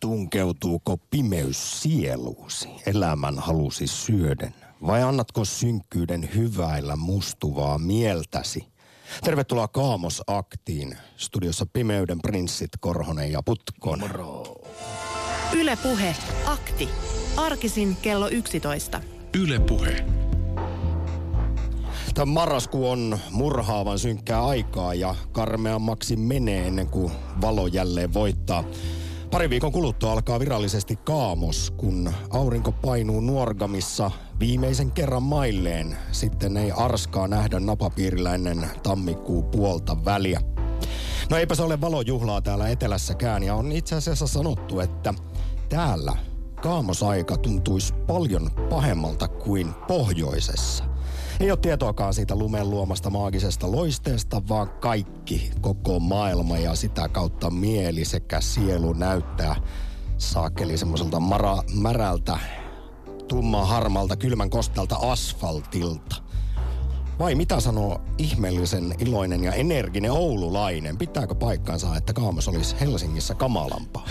Tunkeutuuko pimeys sieluusi elämän halusi syöden? Vai annatko synkkyyden hyväillä mustuvaa mieltäsi? Tervetuloa Kaamos-aktiin. Studiossa Pimeyden prinssit Korhonen ja Putkon. Moro. Yle Puhe. Akti. Arkisin kello 11. Yle Puhe. Tämä marraskuu on murhaavan synkkää aikaa ja karmeammaksi menee ennen kuin valo jälleen voittaa. Pari viikon kuluttua alkaa virallisesti kaamos, kun aurinko painuu Nuorgamissa viimeisen kerran mailleen. Sitten ei arskaa nähdä napapiirillä ennen tammikuun puolta väliä. No eipä se ole valojuhlaa täällä etelässäkään ja on itse asiassa sanottu, että täällä kaamosaika tuntuisi paljon pahemmalta kuin pohjoisessa. Ei ole tietoakaan siitä lumen luomasta maagisesta loisteesta, vaan kaikki, koko maailma ja sitä kautta mieli sekä sielu näyttää saakeli semmoiselta mara, märältä, tumman harmalta, kylmän kostalta asfaltilta. Vai mitä sanoo ihmeellisen iloinen ja energinen oululainen? Pitääkö paikkaansa, että kaamos olisi Helsingissä kamalampaa?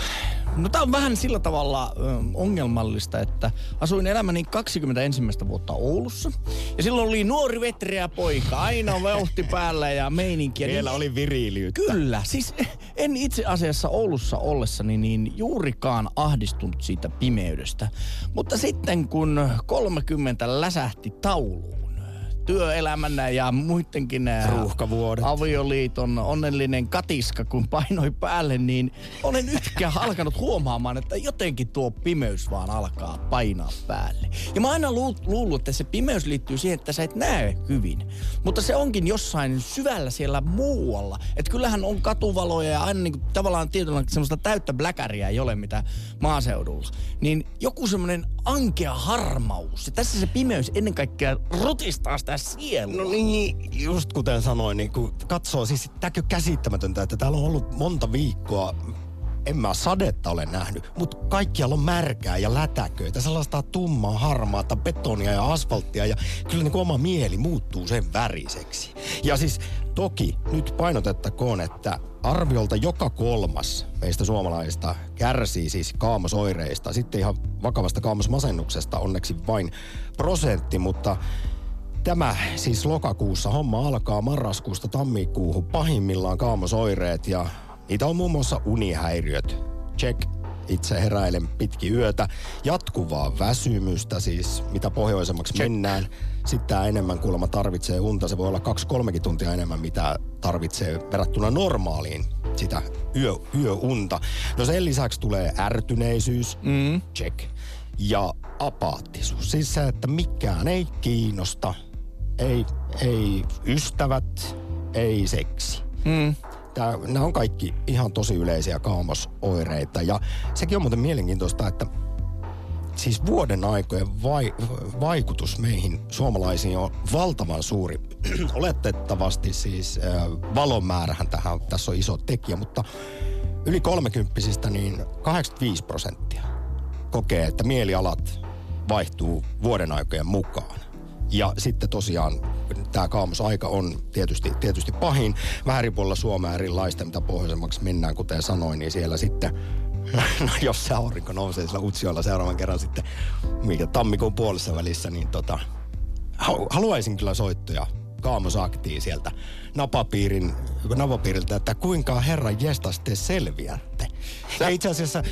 No tää on vähän sillä tavalla ö, ongelmallista, että asuin elämäni 21 vuotta Oulussa. Ja silloin oli nuori vetreä poika, aina vauhti päällä ja meininkiä. Vielä niin, oli viriilyyttä. Kyllä, siis en itse asiassa Oulussa ollessani niin juurikaan ahdistunut siitä pimeydestä. Mutta sitten kun 30 läsähti tauluun, työelämän ja muidenkin Ruuhkavuodet. avioliiton onnellinen katiska, kun painoi päälle, niin olen nytkään alkanut huomaamaan, että jotenkin tuo pimeys vaan alkaa painaa päälle. Ja mä oon aina luullut, että se pimeys liittyy siihen, että sä et näe hyvin. Mutta se onkin jossain syvällä siellä muualla. Että kyllähän on katuvaloja ja aina niin kuin, tavallaan tietyllä semmoista täyttä bläkäriä ei ole mitä maaseudulla. Niin joku semmoinen ankea harmaus. Ja tässä se pimeys ennen kaikkea rutistaa sitä sielua. No niin, just kuten sanoin, niin kun katsoo, siis tämäkö käsittämätöntä, että täällä on ollut monta viikkoa en mä sadetta ole nähnyt, mutta kaikkialla on märkää ja lätäköitä, sellaista tummaa, harmaata betonia ja asfalttia ja kyllä niin oma mieli muuttuu sen väriseksi. Ja siis toki nyt painotettakoon, että arviolta joka kolmas meistä suomalaisista kärsii siis kaamosoireista. Sitten ihan vakavasta kaamosmasennuksesta onneksi vain prosentti, mutta Tämä siis lokakuussa homma alkaa marraskuusta tammikuuhun pahimmillaan kaamosoireet ja niitä on muun muassa unihäiriöt. Check, itse heräilen pitki yötä. Jatkuvaa väsymystä, siis mitä pohjoisemmaksi Check. mennään, sitä enemmän kuulemma tarvitsee unta. Se voi olla kaksi kolmekin tuntia enemmän, mitä tarvitsee verrattuna normaaliin sitä yö, yöunta. No sen lisäksi tulee ärtyneisyys, mm. check, ja apaattisuus. Siis se, että mikään ei kiinnosta, ei, ei ystävät, ei seksi. Mm. Tää, nämä on kaikki ihan tosi yleisiä kaamosoireita. Ja sekin on muuten mielenkiintoista, että siis vuoden aikojen vai, vaikutus meihin suomalaisiin on valtavan suuri. Oletettavasti siis äh, valomäärähän tähän, tässä on iso tekijä, mutta yli kolmekymppisistä niin 85 prosenttia kokee, että mielialat vaihtuu vuoden aikojen mukaan. Ja sitten tosiaan tämä kaamosaika on tietysti, tietysti pahin. Vähän eri puolilla Suomea erilaista, mitä pohjoisemmaksi mennään, kuten sanoin, niin siellä sitten no jos se aurinko nousee sillä Utsiolla seuraavan kerran sitten, mikä tammikuun puolessa välissä, niin tota, haluaisin kyllä soittoja kaamosaktiin sieltä napapiirin, napapiiriltä, että kuinka herran jestas te selviätte. Ja itse asiassa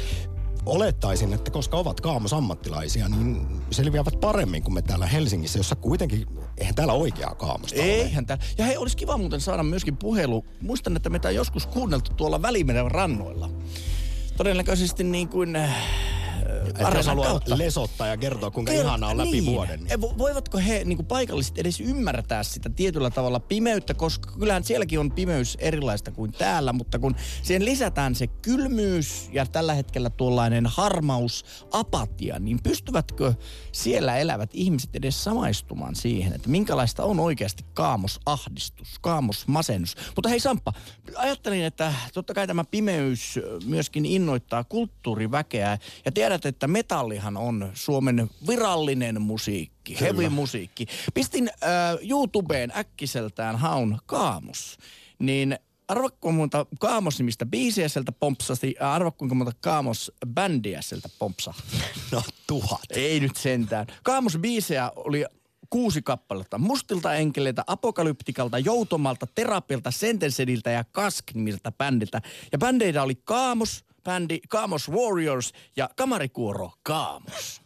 olettaisin, että koska ovat kaamosammattilaisia, niin selviävät paremmin kuin me täällä Helsingissä, jossa kuitenkin, eihän täällä oikeaa kaamosta Eihän täällä. Ja hei, olisi kiva muuten saada myöskin puhelu. Muistan, että on joskus kuunneltu tuolla Välimeren rannoilla. Todennäköisesti niin kuin äh, että jos haluaa kautta. lesottaa ja kertoa, kuinka Ker- ihanaa on läpi niin. vuoden. Niin. Voivatko he niin kuin paikalliset edes ymmärtää sitä tietyllä tavalla pimeyttä, koska kyllähän sielläkin on pimeys erilaista kuin täällä, mutta kun siihen lisätään se kylmyys ja tällä hetkellä tuollainen harmaus, apatia, niin pystyvätkö siellä elävät ihmiset edes samaistumaan siihen, että minkälaista on oikeasti kaamosahdistus, kaamosmasennus. Mutta hei Samppa, ajattelin, että totta kai tämä pimeys myöskin innoittaa kulttuuriväkeä ja tiedät, että metallihan on Suomen virallinen musiikki, heavy musiikki. Pistin äh, YouTubeen äkkiseltään haun kaamos, niin arva kuinka monta Kaamos-nimistä biisiä sieltä pompsasi, arva kuinka monta Kaamos-bändiä sieltä pompsahti. No tuhat. Ei nyt sentään. Kaamos-biisejä oli kuusi kappaletta. Mustilta enkeleiltä, Apokalyptikalta, Joutomalta, Terapilta, Sentensediltä ja Kasknimiltä bändiltä. Ja bändeitä oli Kaamos, bändi Kaamos Warriors ja kamarikuoro Kaamos.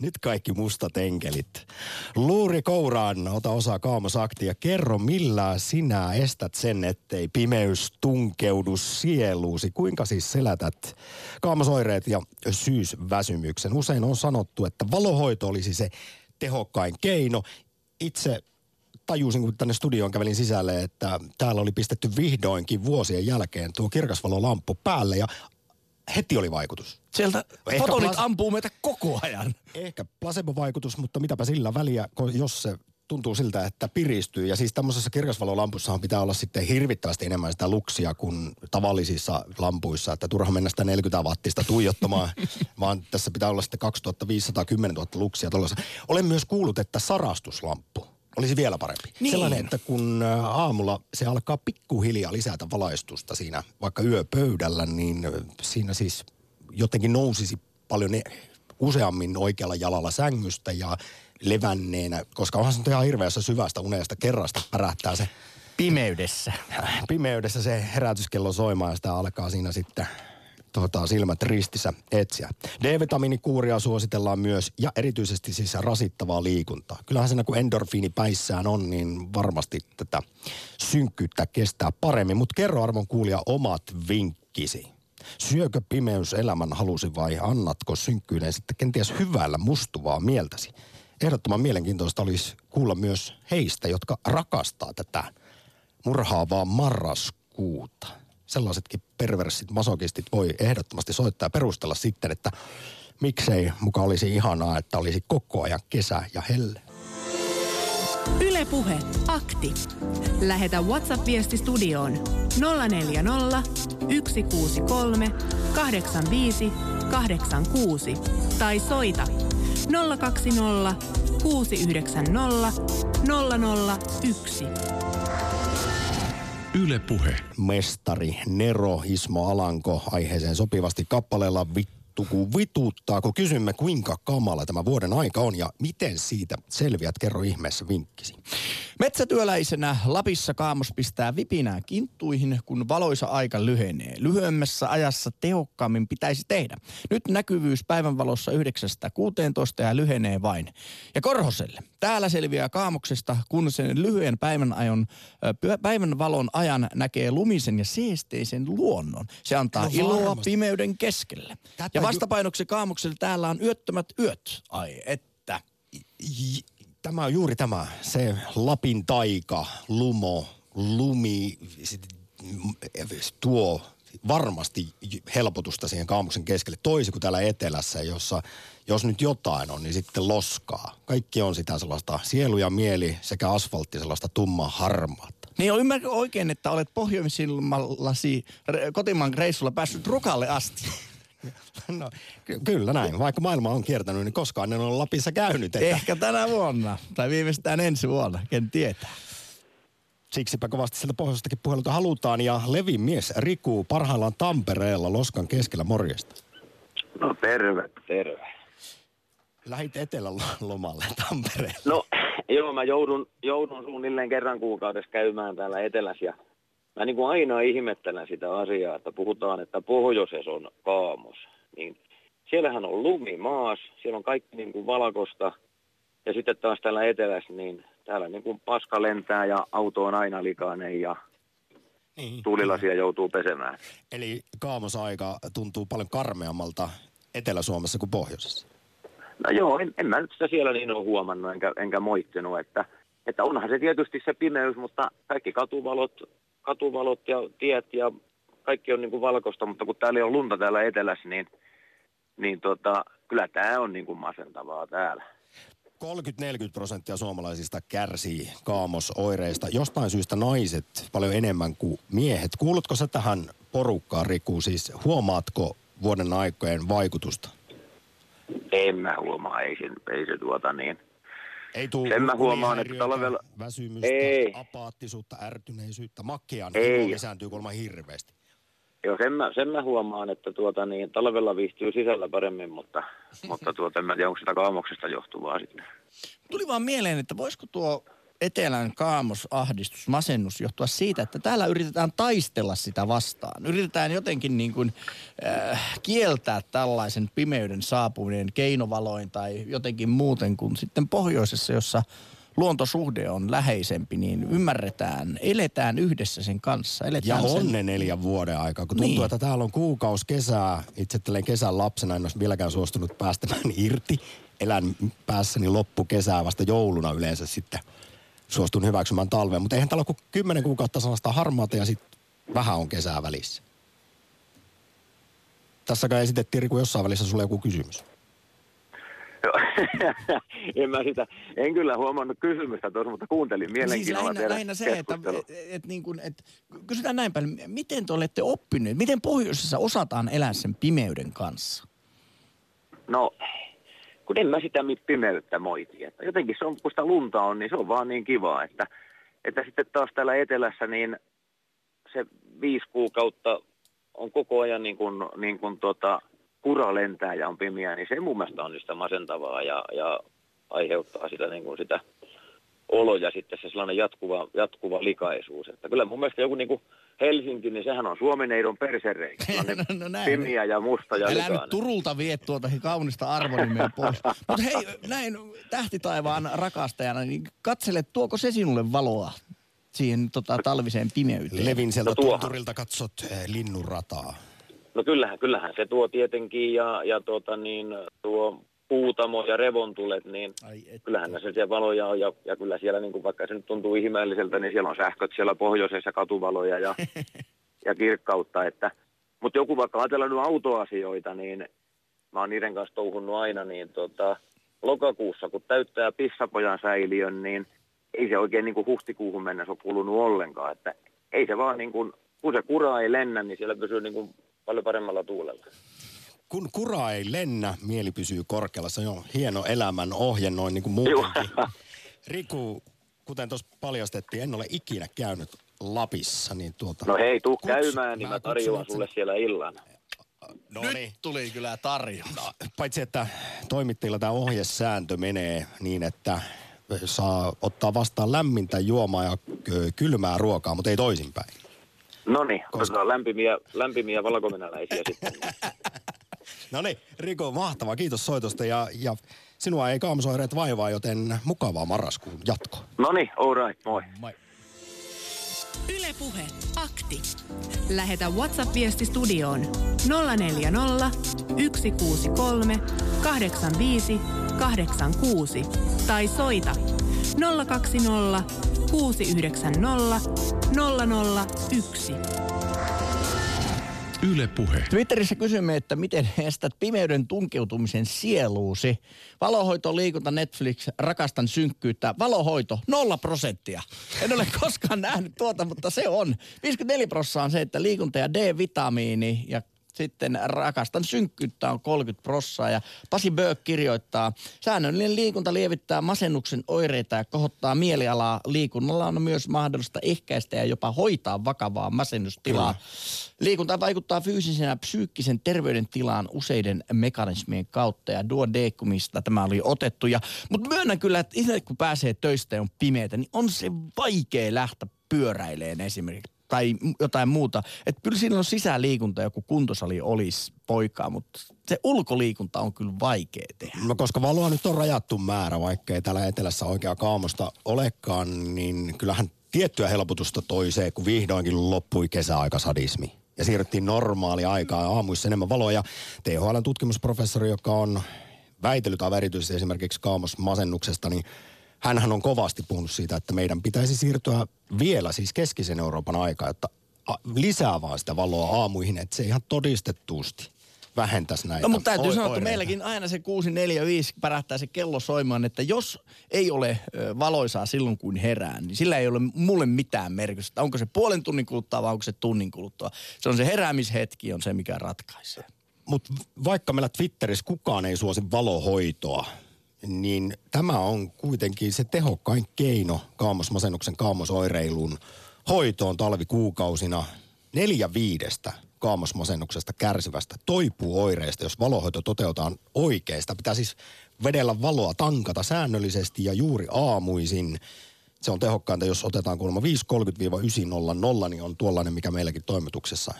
Nyt kaikki mustat enkelit. Luuri kouraan, ota osaa kaamosakti ja kerro millä sinä estät sen, ettei pimeys tunkeudu sieluusi. Kuinka siis selätät kaamosoireet ja syysväsymyksen? Usein on sanottu, että valohoito olisi se tehokkain keino. Itse tajusin, kun tänne studioon kävelin sisälle, että täällä oli pistetty vihdoinkin vuosien jälkeen tuo kirkasvalolamppu päälle ja heti oli vaikutus. Sieltä Ehkä fotonit plas- ampuu meitä koko ajan. Ehkä placebo-vaikutus, mutta mitäpä sillä väliä, jos se tuntuu siltä, että piristyy. Ja siis tämmöisessä kirkasvalolampussahan pitää olla sitten hirvittävästi enemmän sitä luksia kuin tavallisissa lampuissa. Että turha mennä sitä 40 wattista tuijottamaan, vaan tässä pitää olla sitten 2510 000 luksia. Tuollaisessa. Olen myös kuullut, että sarastuslamppu olisi vielä parempi. Niin. Sellainen, että kun aamulla se alkaa pikkuhiljaa lisätä valaistusta siinä vaikka yöpöydällä, niin siinä siis jotenkin nousisi paljon ne, useammin oikealla jalalla sängystä ja levänneenä, koska onhan se nyt ihan hirveässä syvästä unesta kerrasta pärähtää se Pimeydessä. pimeydessä se herätyskello soimaan ja sitä alkaa siinä sitten tota, silmät ristissä etsiä. D-vitamiinikuuria suositellaan myös ja erityisesti siis rasittavaa liikuntaa. Kyllähän siinä kun endorfiini päissään on, niin varmasti tätä synkkyyttä kestää paremmin. Mutta kerro arvon kuulija omat vinkkisi. Syökö pimeys elämän halusi vai annatko synkkyyden sitten kenties hyvällä mustuvaa mieltäsi? Ehdottoman mielenkiintoista olisi kuulla myös heistä, jotka rakastaa tätä murhaavaa marraskuuta. Sellaisetkin perversit masokistit voi ehdottomasti soittaa ja perustella sitten, että miksei muka olisi ihanaa, että olisi koko ajan kesä ja helle. Ylepuhe akti. Lähetä WhatsApp-viesti studioon 040 163 85 86 tai soita 020 690 001. Yle Puhe. Mestari Nero Ismo Alanko aiheeseen sopivasti kappaleella Vittu kun vituuttaa, kun kysymme kuinka kamala tämä vuoden aika on ja miten siitä selviät, kerro ihmeessä vinkkisi. Metsätyöläisenä Lapissa kaamos pistää vipinää kinttuihin, kun valoisa aika lyhenee. Lyhyemmässä ajassa tehokkaammin pitäisi tehdä. Nyt näkyvyys päivänvalossa 9-16 ja lyhenee vain. Ja Korhoselle. Täällä selviää kaamoksesta, kun sen lyhyen päivän, ajon, päivän valon ajan näkee lumisen ja seesteisen luonnon. Se antaa No iloa pimeyden keskelle. Tätä ja vastapainoksi kaamokselle täällä on yöttömät yöt. Ai että. Tämä on juuri tämä, se Lapin taika, lumo, lumi, tuo varmasti helpotusta siihen kaamuksen keskelle. Toisin kuin täällä etelässä, jossa jos nyt jotain on, niin sitten loskaa. Kaikki on sitä sellaista sielu ja mieli sekä asfaltti sellaista tummaa harmaata. Niin on ymmärrä oikein, että olet pohjoisimallasi re- kotimaan reissulla päässyt Rukalle asti. No, ky- kyllä näin. Vaikka maailma on kiertänyt, niin koskaan en ole Lapissa käynyt. Että Ehkä tänä vuonna tai viimeistään ensi vuonna, ken tietää. Siksipä kovasti sieltä pohjoisestakin puhelulta halutaan. Ja Levin mies Riku parhaillaan Tampereella Loskan keskellä morjesta. No terve, terve. Lähit etelälomalle Tampereelle. No joo, mä joudun, joudun suunnilleen kerran kuukaudessa käymään täällä etelässä ja mä niin kuin aina ihmettelen sitä asiaa, että puhutaan, että pohjoisessa on kaamos. Niin siellähän on lumi maas, siellä on kaikki niin kuin valkosta ja sitten taas täällä etelässä, niin täällä niin kuin paska lentää ja auto on aina likainen ja Niin. tuulilasia joutuu pesemään. Eli kaamosaika tuntuu paljon karmeammalta Etelä-Suomessa kuin pohjoisessa. No joo, en, en mä nyt sitä siellä niin ole huomannut enkä, enkä moittinut, että, että onhan se tietysti se pimeys, mutta kaikki katuvalot, katuvalot ja tiet ja kaikki on niin kuin valkoista, mutta kun täällä ei ole lunta täällä etelässä, niin, niin tota, kyllä tämä on niin kuin masentavaa täällä. 30-40 prosenttia suomalaisista kärsii kaamosoireista. Jostain syystä naiset paljon enemmän kuin miehet. Kuulutko sä tähän porukkaan, Riku? Siis huomaatko vuoden aikojen vaikutusta? En mä huomaa, ei se, ei se tuota niin. Ei tuu Sen mä huomaan, että talvella- Väsymystä, Ei. apaattisuutta, ärtyneisyyttä. Makkean Ei. lisääntyy kuulemma hirveästi. Joo, sen mä, sen mä huomaan, että tuota, niin, talvella viihtyy sisällä paremmin, mutta, mutta tuota, en mä tiedä, onko sitä kaamoksesta johtuvaa sitten. Tuli vaan mieleen, että voisiko tuo etelän kaamosahdistus, masennus johtua siitä, että täällä yritetään taistella sitä vastaan. Yritetään jotenkin niin kuin, äh, kieltää tällaisen pimeyden saapuminen keinovaloin tai jotenkin muuten kuin sitten pohjoisessa, jossa luontosuhde on läheisempi, niin ymmärretään, eletään yhdessä sen kanssa. Ja Eletään sen, on ne neljän vuoden aikaa, kun tuntuu, Niin. että täällä on kuukaus kesää. Itse kesän lapsena en olisi vieläkään suostunut päästämään irti. Elän päässäni loppu kesää vasta jouluna yleensä sitten suostun hyväksymään talveen. Mutta eihän täällä ole kuin kymmenen kuukautta sellaista harmaata ja sitten vähän on kesää välissä. Tässä kai esitettiin Riku jossain välissä sulle joku kysymys. Joo. en mä sitä, en kyllä huomannut kysymystä tuossa, mutta kuuntelin Siis mielenkiinnolla lähinnä, teidän lähinnä se, että keskustelua. et, et, niin kuin, et, kysytään näin paljon, miten te olette oppineet, miten pohjoisessa osataan elää sen pimeyden kanssa? No, kun en mä sitä pimeyttä moiti. Että jotenkin se on, kun sitä lunta on, niin se on vaan niin kivaa, että, että sitten taas täällä etelässä, niin se viisi kuukautta on koko ajan niin kuin, niin kuin tota, kura lentää ja on pimiä, niin se mun mielestä on sitä masentavaa ja, ja aiheuttaa sitä, niin kuin sitä oloja sitten se sellainen jatkuva, jatkuva likaisuus. Että kyllä mun mielestä joku niin kuin Helsinki, niin sehän on Suomineidon persereikä. sellainen No näin. Pimiä ja musta ja Älä likainen. nyt Turulta vie tuota kaunista arvonimeä pois. Mutta hei, näin tähtitaivaan rakastajana, niin katsele, tuoko se sinulle valoa siihen tota, talviseen pimeyteen? Levin sieltä No tunturilta katsot eh, linnunrataa. No kyllähän, kyllähän se tuo tietenkin ja, ja tuota niin, tuo puutamo ja revontulet, niin Ai et. kyllähän ne siellä valoja on ja, ja kyllä siellä niin kuin vaikka se nyt tuntuu ihmeelliseltä, niin siellä on sähköt siellä pohjoisessa katuvaloja ja, ja kirkkautta, että mutta joku vaikka ajatellaan nyt autoasioita, niin mä oon niiden kanssa touhunnut aina, niin tota, lokakuussa kun täyttää pissapojan säiliön, niin ei se oikein niin kuin huhtikuuhun mennessä ole kulunut ollenkaan, että ei se vaan niin kuin, kun se kura ei lennä, niin siellä pysyy niin kuin paljon paremmalla tuulella. Kun kura ei lennä, mieli pysyy korkealla. Se on hieno elämän ohje noin niin kuin muutenkin. Riku, kuten tuossa paljastettiin, en ole ikinä käynyt Lapissa. Niin tuota, No hei, tuu kuts- käymään, niin mä mä tarjoan sulle siellä illan. No Nyt niin. tuli kyllä tarjous. Paitsi, että toimittajilla tämä ohjesääntö menee niin, että saa ottaa vastaan lämmintä juomaa ja kylmää ruokaa, mutta ei toisinpäin. No niin, otetaan lämpimiä, lämpimiä valkovenäläisiä sitten. No niin, Riko, mahtavaa. Kiitos soitosta ja, ja sinua ei kaamosoireet vaivaa, joten mukavaa marraskuun jatko. No niin, all right, moi. Moi. Ylepuhe akti. Lähetä WhatsApp-viesti studioon 040 163 85 86 tai soita 020 690 001. Yle Puhe. Twitterissä kysymme, että miten estät pimeyden tunkeutumisen sieluusi. Valohoito, liikunta, Netflix, rakastan synkkyyttä. Valohoito, nolla prosenttia. En ole koskaan nähnyt tuota, mutta se on. 54 prosenttia on se, että liikunta ja D-vitamiini ja sitten rakastan synkkyyttä on 30 prossaa ja Pasi Böök kirjoittaa, säännöllinen liikunta lievittää masennuksen oireita ja kohottaa mielialaa. Liikunnalla on myös mahdollista ehkäistä ja jopa hoitaa vakavaa masennustilaa. Liikunta vaikuttaa fyysisen ja psyykkisen terveydentilaan useiden mekanismien kautta ja duodekumista tämä oli otettu. Ja, mutta myönnän kyllä, että itse kun pääsee töistä ja on pimeätä, niin on se vaikea lähteä pyöräileen esimerkiksi tai jotain muuta. Että kyllä siinä on sisäliikunta, joku kuntosali olisi poikaa, mutta se ulkoliikunta on kyllä vaikea tehdä. No koska valoa nyt on rajattu määrä, vaikka ei täällä etelässä oikea kaamosta olekaan, niin kyllähän tiettyä helpotusta toi se, kun vihdoinkin loppui kesäaikasadismi. Ja siirryttiin normaali aikaa aamuissa enemmän valoa. Ja THLn tutkimusprofessori, joka on väitellyt aivan erityisesti esimerkiksi kaamosmasennuksesta, niin hänhän on kovasti puhunut siitä, että meidän pitäisi siirtyä vielä siis keskisen Euroopan aikaa, a- lisää vaan sitä valoa aamuihin, että se ihan todistettuusti vähentäisi näitä No mutta täytyy oi- sanoa, että meilläkin aina se 645 pärähtää se kello soimaan, että jos ei ole valoisaa silloin kun herään, niin sillä ei ole mulle mitään merkitystä. Onko se puolen tunnin kuluttua vai onko se tunnin kuluttua. Se on se heräämishetki on se, mikä ratkaisee. Mutta vaikka meillä Twitterissä kukaan ei suosi valohoitoa, niin tämä on kuitenkin se tehokkain keino kaamosmasennuksen kaamosoireilun hoitoon talvikuukausina. Neljä viidestä kaamosmasennuksesta kärsivästä toipuu oireista, jos valohoito toteutetaan oikein. Sitä pitää siis vedellä valoa tankata säännöllisesti ja juuri aamuisin. Se on tehokkainta, jos otetaan kuulemma 5.30-9.00, niin on tuollainen, mikä meilläkin toimituksessa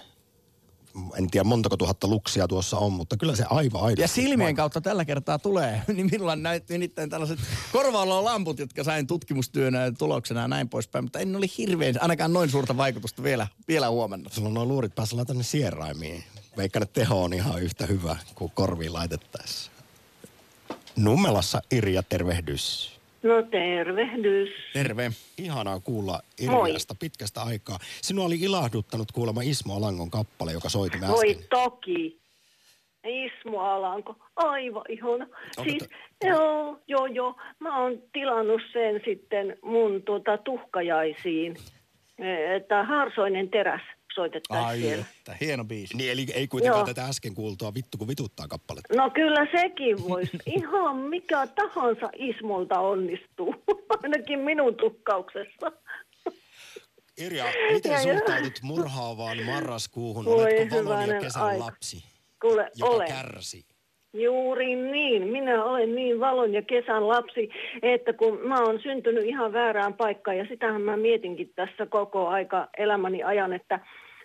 en tiedä montako tuhatta luksia tuossa on, mutta kyllä se aivan aidosti. Ja silmien kautta tällä kertaa tulee. Niin minulla näytti nimittäin tällaiset lamput, jotka sain tutkimustyönä ja tuloksena ja näin poispäin. Mutta en oli hirveän, ainakaan noin suurta vaikutusta vielä, vielä huomenna. Sulla on noin luurit päässä tänne sieraimiin. Veikkaan, että teho on ihan yhtä hyvä kuin korviin laitettaessa. Nummelassa Irja, tervehdys. No tervehdys. Terve. Ihanaa kuulla Irjasta pitkästä aikaa. Sinua oli ilahduttanut kuulemma Ismo Alangon kappale, joka soiti äsken. Voi toki. Ismo Alanko, aivan ihana. Onko siis, to... joo, joo, joo. Mä oon tilannut sen sitten mun tuota, tuhkajaisiin. Että Harsoinen teräs soitettaisiin Ai siellä. Että, hieno biisi. Niin, eli ei kuitenkaan Joo. tätä äsken kuultua vittu kun vituttaa kappaletta. No kyllä sekin voisi. Ihan mikä tahansa Ismolta onnistuu. Ainakin minun tukkauksessa. Irja, miten ja suhtaudut murhaavaan marraskuuhun? Oletko valon ja kesän aika. lapsi, Kuule, joka olen. kärsi? Juuri niin. Minä olen niin valon ja kesän lapsi, että kun mä oon syntynyt ihan väärään paikkaan ja sitähän mä mietinkin tässä koko aika elämäni ajan, että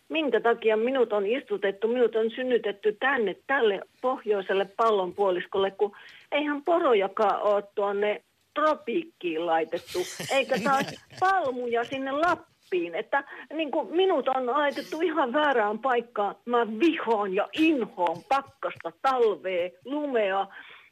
minkä takia minut on istutettu, minut on synnytetty tänne, tälle pohjoiselle pallonpuoliskolle, kun eihän porojakaan ole tuonne tropiikkiin laitettu, eikä taas palmuja sinne Lappiin. Että niin kuin minut on laitettu ihan väärään paikkaan. Mä vihoon ja inhoon pakkasta, talvea, lumea,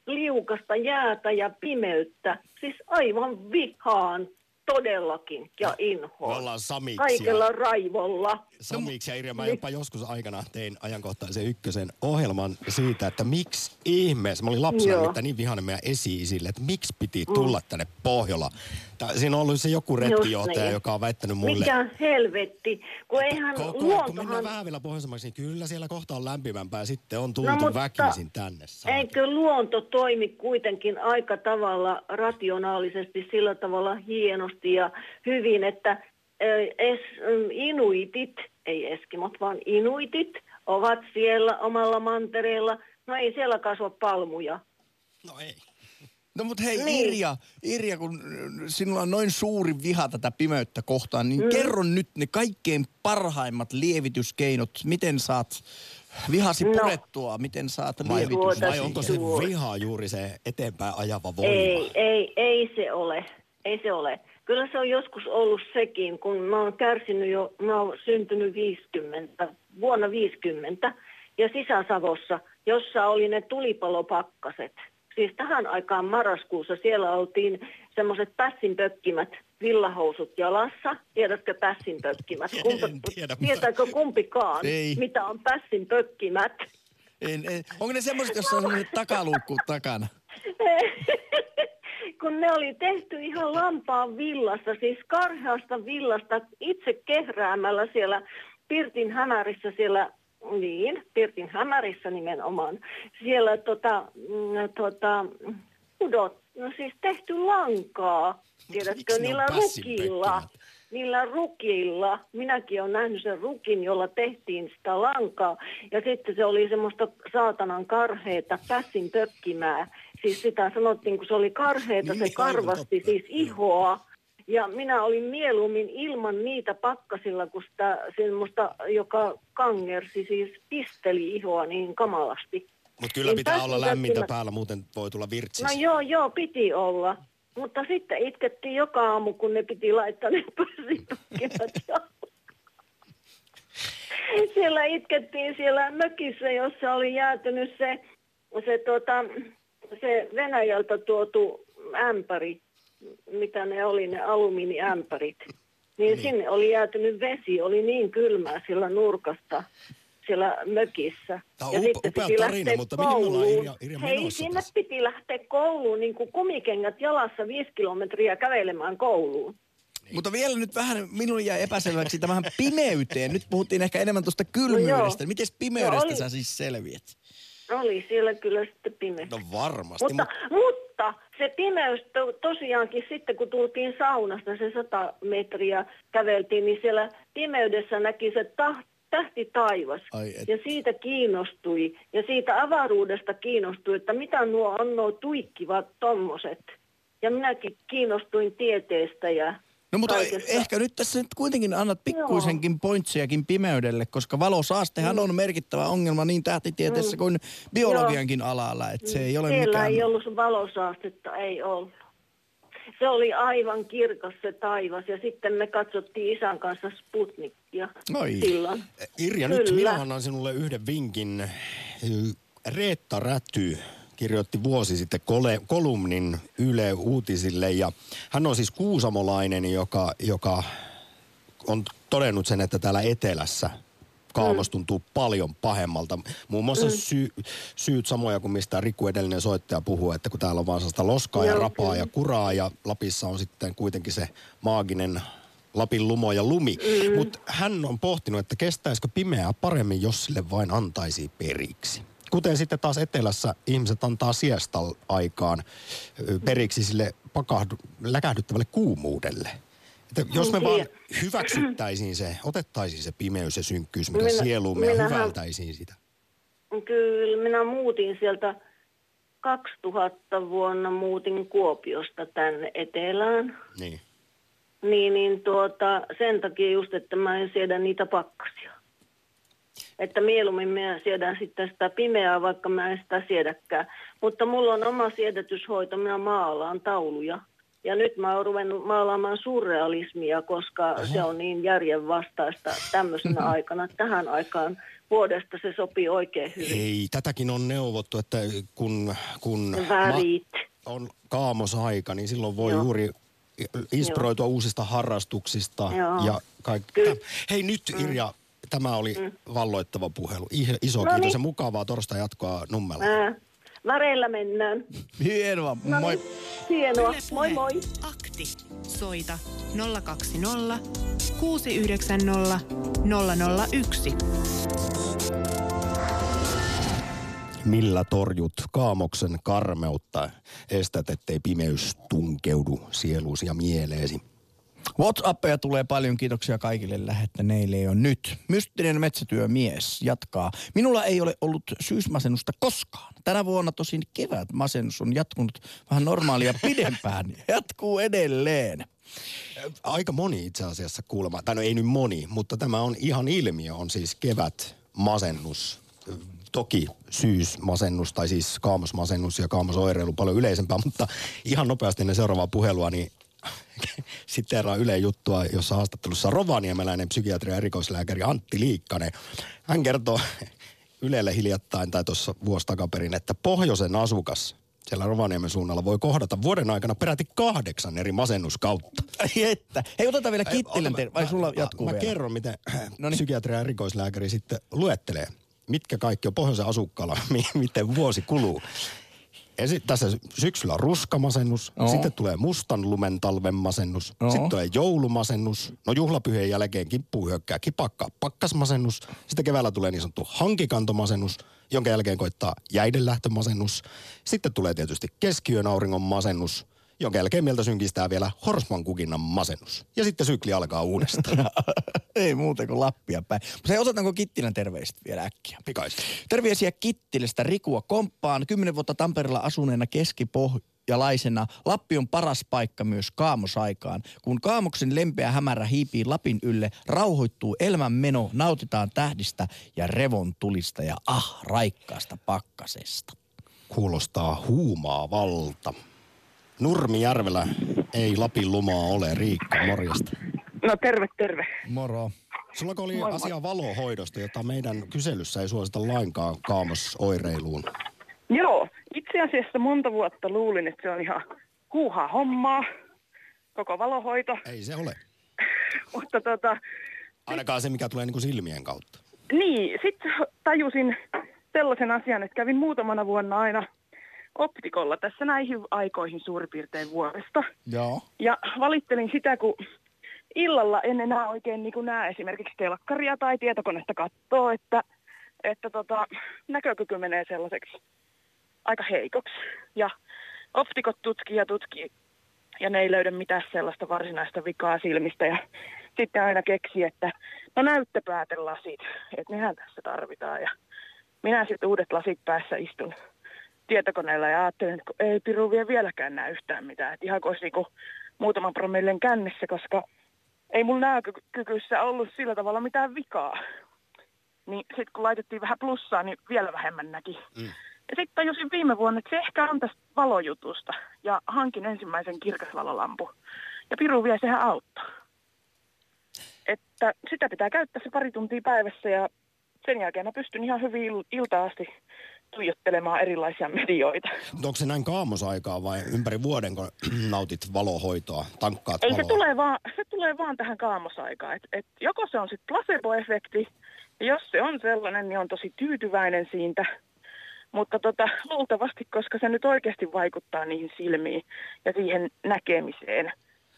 liukasta jäätä ja pimeyttä. Siis aivan vihaan todellakin ja inhoa. Me ollaan samiksia. Kaikella raivolla. Samiksi ja Irja, mä jopa joskus aikana tein ajankohtaisen ykkösen ohjelman siitä, että miksi ihmeessä, mä olin lapsena niin vihainen meidän esi että miksi piti tulla mm. tänne Pohjola Tää, siinä on ollut se joku retkijohtaja, niin. joka on väittänyt mulle... Mikä helvetti, kun eihän ko, ko, luontohan... Kun mennään vähän vielä pohjoisemmaksi, niin kyllä siellä kohta on lämpimämpää. Sitten on tultu no, väkisin tänne. Saati. Eikö luonto toimi kuitenkin aika tavalla rationaalisesti, sillä tavalla hienosti ja hyvin, että es, inuitit, ei eskimot, vaan inuitit ovat siellä omalla mantereella. No ei siellä kasva palmuja. No ei. No mutta hei niin. Irja, Irja, kun sinulla on noin suuri viha tätä pimeyttä kohtaan, niin mm. kerro nyt ne kaikkein parhaimmat lievityskeinot. Miten saat vihasi no. purettua, miten saat lievitys? Vai onko se viha juuri se eteenpäin ajava voima? Ei, ei, ei se ole. Ei se ole. Kyllä se on joskus ollut sekin, kun mä oon kärsinyt jo, mä oon syntynyt 50, vuonna 50 ja Sisä-Savossa, jossa oli ne tulipalopakkaset – siis tähän aikaan marraskuussa siellä oltiin semmoiset pässinpökkimät villahousut jalassa. Tiedätkö pässinpökkimät? Kumpa, tiedä, tietääkö kumpikaan, Ei. mitä on pässinpökkimät? En, en. Onko ne semmoiset, jossa on semmoiset takaluukku takana? kun ne oli tehty ihan lampaan villasta, siis karheasta villasta itse kehräämällä siellä Pirtin hämärissä siellä niin, Pirtin hämärissä nimenomaan. Siellä tota, mm, tota, pudot, no siis tehty lankaa, tiedätkö, niillä rukilla. Niillä rukilla. Minäkin olen nähnyt sen rukin, jolla tehtiin sitä lankaa. Ja sitten se oli semmoista saatanan karheita pässin pökkimää. Siis sitä sanottiin, kun se oli karheita, se niin, karvasti siis ihoa. Ja minä olin mieluummin ilman niitä pakkasilla, kun sitä semmoista, joka kangersi, siis pisteli ihoa niin kamalasti. Mutta kyllä niin pitää olla lämmintä päällä, muuten voi tulla virtsis. No joo, joo, piti olla. Mutta sitten itkettiin joka aamu, kun ne piti laittaa ne Siellä itkettiin siellä mökissä, jossa oli jäätynyt se, se, tota, se Venäjältä tuotu ämpäri mitä ne oli, ne alumiiniämpärit. Niin, niin sinne oli jäätynyt vesi, oli niin kylmää sillä nurkasta siellä mökissä. Tämä on ja up, upea tarina, mutta mihin me ollaan Irja, Irja Hei, sinne tässä? piti lähteä kouluun niin kuin kumikengät jalassa viisi kilometriä kävelemään kouluun. Niin. Mutta vielä nyt vähän, minun jäi epäselväksi tämähän pimeyteen. Nyt puhuttiin ehkä enemmän tuosta kylmyydestä. No Miten pimeydestä no oli... sä siis selviät? Oli siellä kyllä sitten pimeä. No varmasti. Mutta, Mut, mutta se pimeys to, tosiaankin sitten, kun tultiin saunasta se sata metriä käveltiin, niin siellä pimeydessä näki se tah, tähti taivas. Ai et. Ja siitä kiinnostui. Ja siitä avaruudesta kiinnostui, että mitä nuo on nuo tuikkivat tommoset. Ja minäkin kiinnostuin tieteestä ja No mutta kaikesta. ehkä nyt tässä nyt kuitenkin annat pikkuisenkin pointsiakin pimeydelle, koska valosaastehan Mm. on merkittävä ongelma niin tähtitieteessä kuin biologiankin alalla, että se ei ole Siellä mikään... ei ollut valosaastetta, ei ollut. Se oli aivan kirkas se taivas ja sitten me katsottiin isän kanssa Sputnikia Oi. silloin. Irja, nyt Kyllä. minä annan sinulle yhden vinkin. Reetta Räty kirjoitti vuosi sitten kole, kolumnin Yle Uutisille ja hän on siis kuusamolainen, joka, joka on todennut sen, että täällä etelässä kaavos tuntuu paljon pahemmalta. Muun muassa sy- syyt samoja kuin mistä Riku edellinen soittaja puhuu, että kun täällä on vaan sellaista loskaa ja Joo, rapaa ja kuraa ja Lapissa on sitten kuitenkin se maaginen Lapin lumo ja lumi. Mm. Mutta hän on pohtinut, että kestäisikö pimeää paremmin, jos sille vain antaisi periksi. Kuten sitten taas etelässä ihmiset antaa siesta aikaan periksi sille pakahdu, läkähdyttävälle kuumuudelle. Että jos me vaan hyväksyttäisiin se, otettaisiin se pimeys ja synkkyys, mikä Minä- sieluumme ja sitä. Kyllä, minä muutin sieltä 2000 vuonna muutin Kuopiosta tänne etelään. Niin. Niin, niin tuota, sen takia just, että mä en siedä niitä pakkasia. Että mieluummin mä siedän sitten sitä pimeää, vaikka mä en sitä siedäkään. Mutta mulla on oma siedätyshoito, minä maalaan tauluja. Ja nyt mä oon ruvennut maalaamaan surrealismia, koska se on niin järjenvastaista tämmöisenä aikana. Tähän aikaan vuodesta se sopii oikein hyvin. Ei, tätäkin on neuvottu, että kun, kun värit. on kaamosaika, niin silloin voi Joo. juuri inspiroitua uusista harrastuksista Joo. ja. Mm. Hei nyt Irja, tämä oli valloittava puhelu. I- Iso No kiitos niin. ja mukavaa torstai jatkoa Nummella. Ää, väreillä mennään. Hienoa, No moi. niin, hienoa. Moi moi. Akti. Soita 020 690 001. Millä torjut kaamoksen karmeutta, estät ettei pimeys tunkeudu sieluusi ja mieleesi? Whatsappeja tulee paljon, kiitoksia kaikille lähettäneille jo nyt. Mystinen metsätyömies jatkaa. Minulla ei ole ollut syysmasennusta koskaan. Tänä vuonna tosin kevät masennus on jatkunut vähän normaalia pidempään. Jatkuu edelleen. Aika moni itse asiassa kuulemma, tai no ei nyt moni, mutta tämä on ihan ilmiö, on siis kevät masennus. Toki syysmasennus tai siis kaamosmasennus ja kaamosoireilu paljon yleisempää, mutta ihan nopeasti ennen seuraavaa puhelua, niin sitten erään Yle juttua, jossa haastattelussa rovaniemeläinen psykiatri ja erikoislääkäri Antti Liikkanen. Hän kertoo Ylelle hiljattain tai tuossa vuosi takaperin, että pohjoisen asukas siellä Rovaniemen suunnalla voi kohdata vuoden aikana peräti kahdeksan eri masennuskautta. Ai että. Hei, otetaan vielä Kittilän ter- vai mä- sulla mä- jatkuu mä, vielä? kerron, miten Noniin. psykiatri ja erikoislääkäri sitten luettelee, mitkä kaikki on pohjoisen asukkaalla, mi- miten vuosi kuluu. Esi- tässä syksyllä on ruskamasennus, Joo. sitten tulee mustan lumen talven masennus, Joo. sitten tulee joulumasennus, no juhlapyhien jälkeen kippuu hyökkää kipakka pakkasmasennus, sitten keväällä tulee niin sanottu hankikantomasennus, jonka jälkeen koittaa jäidenlähtömasennus, sitten tulee tietysti keskiyön auringon masennus, jonka jälkeen mieltä synkistää vielä horsman kukinnan masennus. Ja sitten sykli alkaa uudestaan. Ei muuta kuin Lappia päin. Mutta otetaanko Kittilän terveiset vielä äkkiä? Pikaisesti. Terveisiä Kittilästä Rikua komppaan. Kymmenen vuotta Tampereella asuneena keskipohjalaisena Lappi on paras paikka myös kaamosaikaan. Kun kaamoksen lempeä hämärä hiipii Lapin ylle, rauhoittuu elämän meno, nautitaan tähdistä ja revon tulista ja ah, raikkaasta pakkasesta. Kuulostaa huumaa valta. Nurmijärvellä ei Lapin lumaa ole. Riikka, morjesta. No terve, terve. Moro. Sulla oli Moi, moi. asia valohoidosta, jota meidän kyselyssä ei suosita lainkaan kaamosoireiluun. Joo, itse asiassa monta vuotta luulin, että se on ihan huuhaa hommaa, koko valohoito, Ei se ole. mutta tota, Ainakaan se, mikä tulee niin kuin silmien kautta. niin, sitten tajusin sellaisen asian, että kävin muutamana vuonna aina optikolla tässä näihin aikoihin suurin piirtein vuodesta. Joo. Ja valittelin sitä, kun illalla en enää oikein niin näe esimerkiksi telkkaria tai tietokonetta katsoa, että että tota, näkökyky menee sellaiseksi aika heikoksi. Ja optikot tutkii ja tutkii ja ne ei löydä mitään sellaista varsinaista vikaa silmistä. Ja sitten aina keksi, että no näyttöpäätelasit, että nehän tässä tarvitaan. Ja minä sitten uudet lasit päässä istun tietokoneella ja ajattelen, että ei Piru vie vieläkään näe yhtään mitään. Että ihan kuin olisi niinku muutaman promillen kännissä, koska ei mun näkökykyssä ollut sillä tavalla mitään vikaa. Niin sitten kun laitettiin vähän plussaa, niin vielä vähemmän näki. Mm. Ja sitten tajusin viime vuonna, että se ehkä on tästä valojutusta. Ja hankin ensimmäisen kirkasvalolampu. Ja Piru vie, sehän auttaa. Että sitä pitää käyttää se pari tuntia päivässä ja sen jälkeen mä pystyn ihan hyvin il- iltaa asti tuijottelemaan erilaisia medioita. Mutta onko se näin kaamosaikaa vai ympäri vuoden, kun nautit valohoitoa, tankkaat Ei, valoa? se tulee, vaan, se tulee vaan tähän kaamosaikaan. Et, et joko se on sitten placebo-efekti, ja jos se on sellainen, niin on tosi tyytyväinen siitä. Mutta tota, luultavasti, koska se nyt oikeasti vaikuttaa niihin silmiin ja siihen näkemiseen,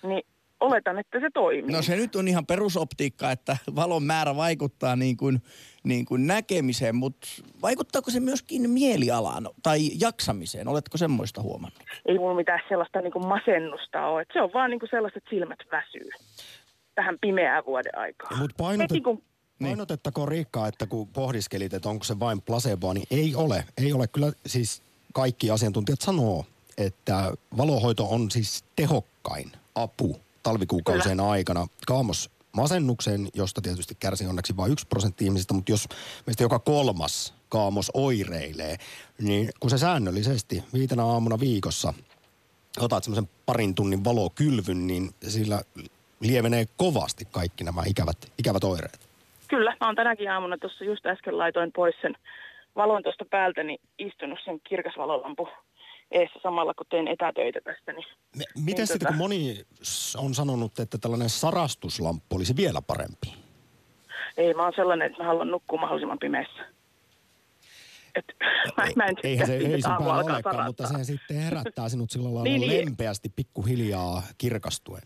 niin oletan, että se toimii. No se nyt on ihan perusoptiikka, että valon määrä vaikuttaa niin kuin, niin kuin näkemiseen, mutta vaikuttaako se myöskin mielialaan tai jaksamiseen? Oletko semmoista huomannut? Ei mulla mitään sellaista niin kuin masennusta ole. Et se on vaan niin kuin sellaiset silmät väsyy tähän pimeään vuoden aikaan. Mutta painotet, Heti kun painotettakoon Riikka, että kun pohdiskelit, että onko se vain placeboa, niin ei ole. Ei ole. Kyllä siis kaikki asiantuntijat sanoo, että valohoito on siis tehokkain apu talvikuukausien Kyllä. aikana. Kaamos masennuksen, josta tietysti kärsii onneksi vain yksi prosentti ihmisistä, mutta jos meistä joka kolmas kaamos oireilee, niin kun se säännöllisesti viitenä aamuna viikossa otat semmoisen parin tunnin valokylvyn, niin sillä lievenee kovasti kaikki nämä ikävät, ikävät oireet. Kyllä, mä oon tänäkin aamuna tuossa just äsken laitoin pois sen valon tuosta päältä, niin istunut sen kirkasvalolampu eessä samalla, kun teen etätöitä tästä. Niin, Me, miten niin sitten, tota- kun moni on sanonut, että tällainen sarastuslamppu olisi vielä parempi? Ei, mä oon sellainen, että mä haluan nukkua mahdollisimman pimeässä. Et, mä, mä en Eihän se, ei aamu päällä olekaan, mutta sarastaa. se sitten herättää sinut sillä lailla Niin, niin. lempeästi, pikkuhiljaa kirkastuen.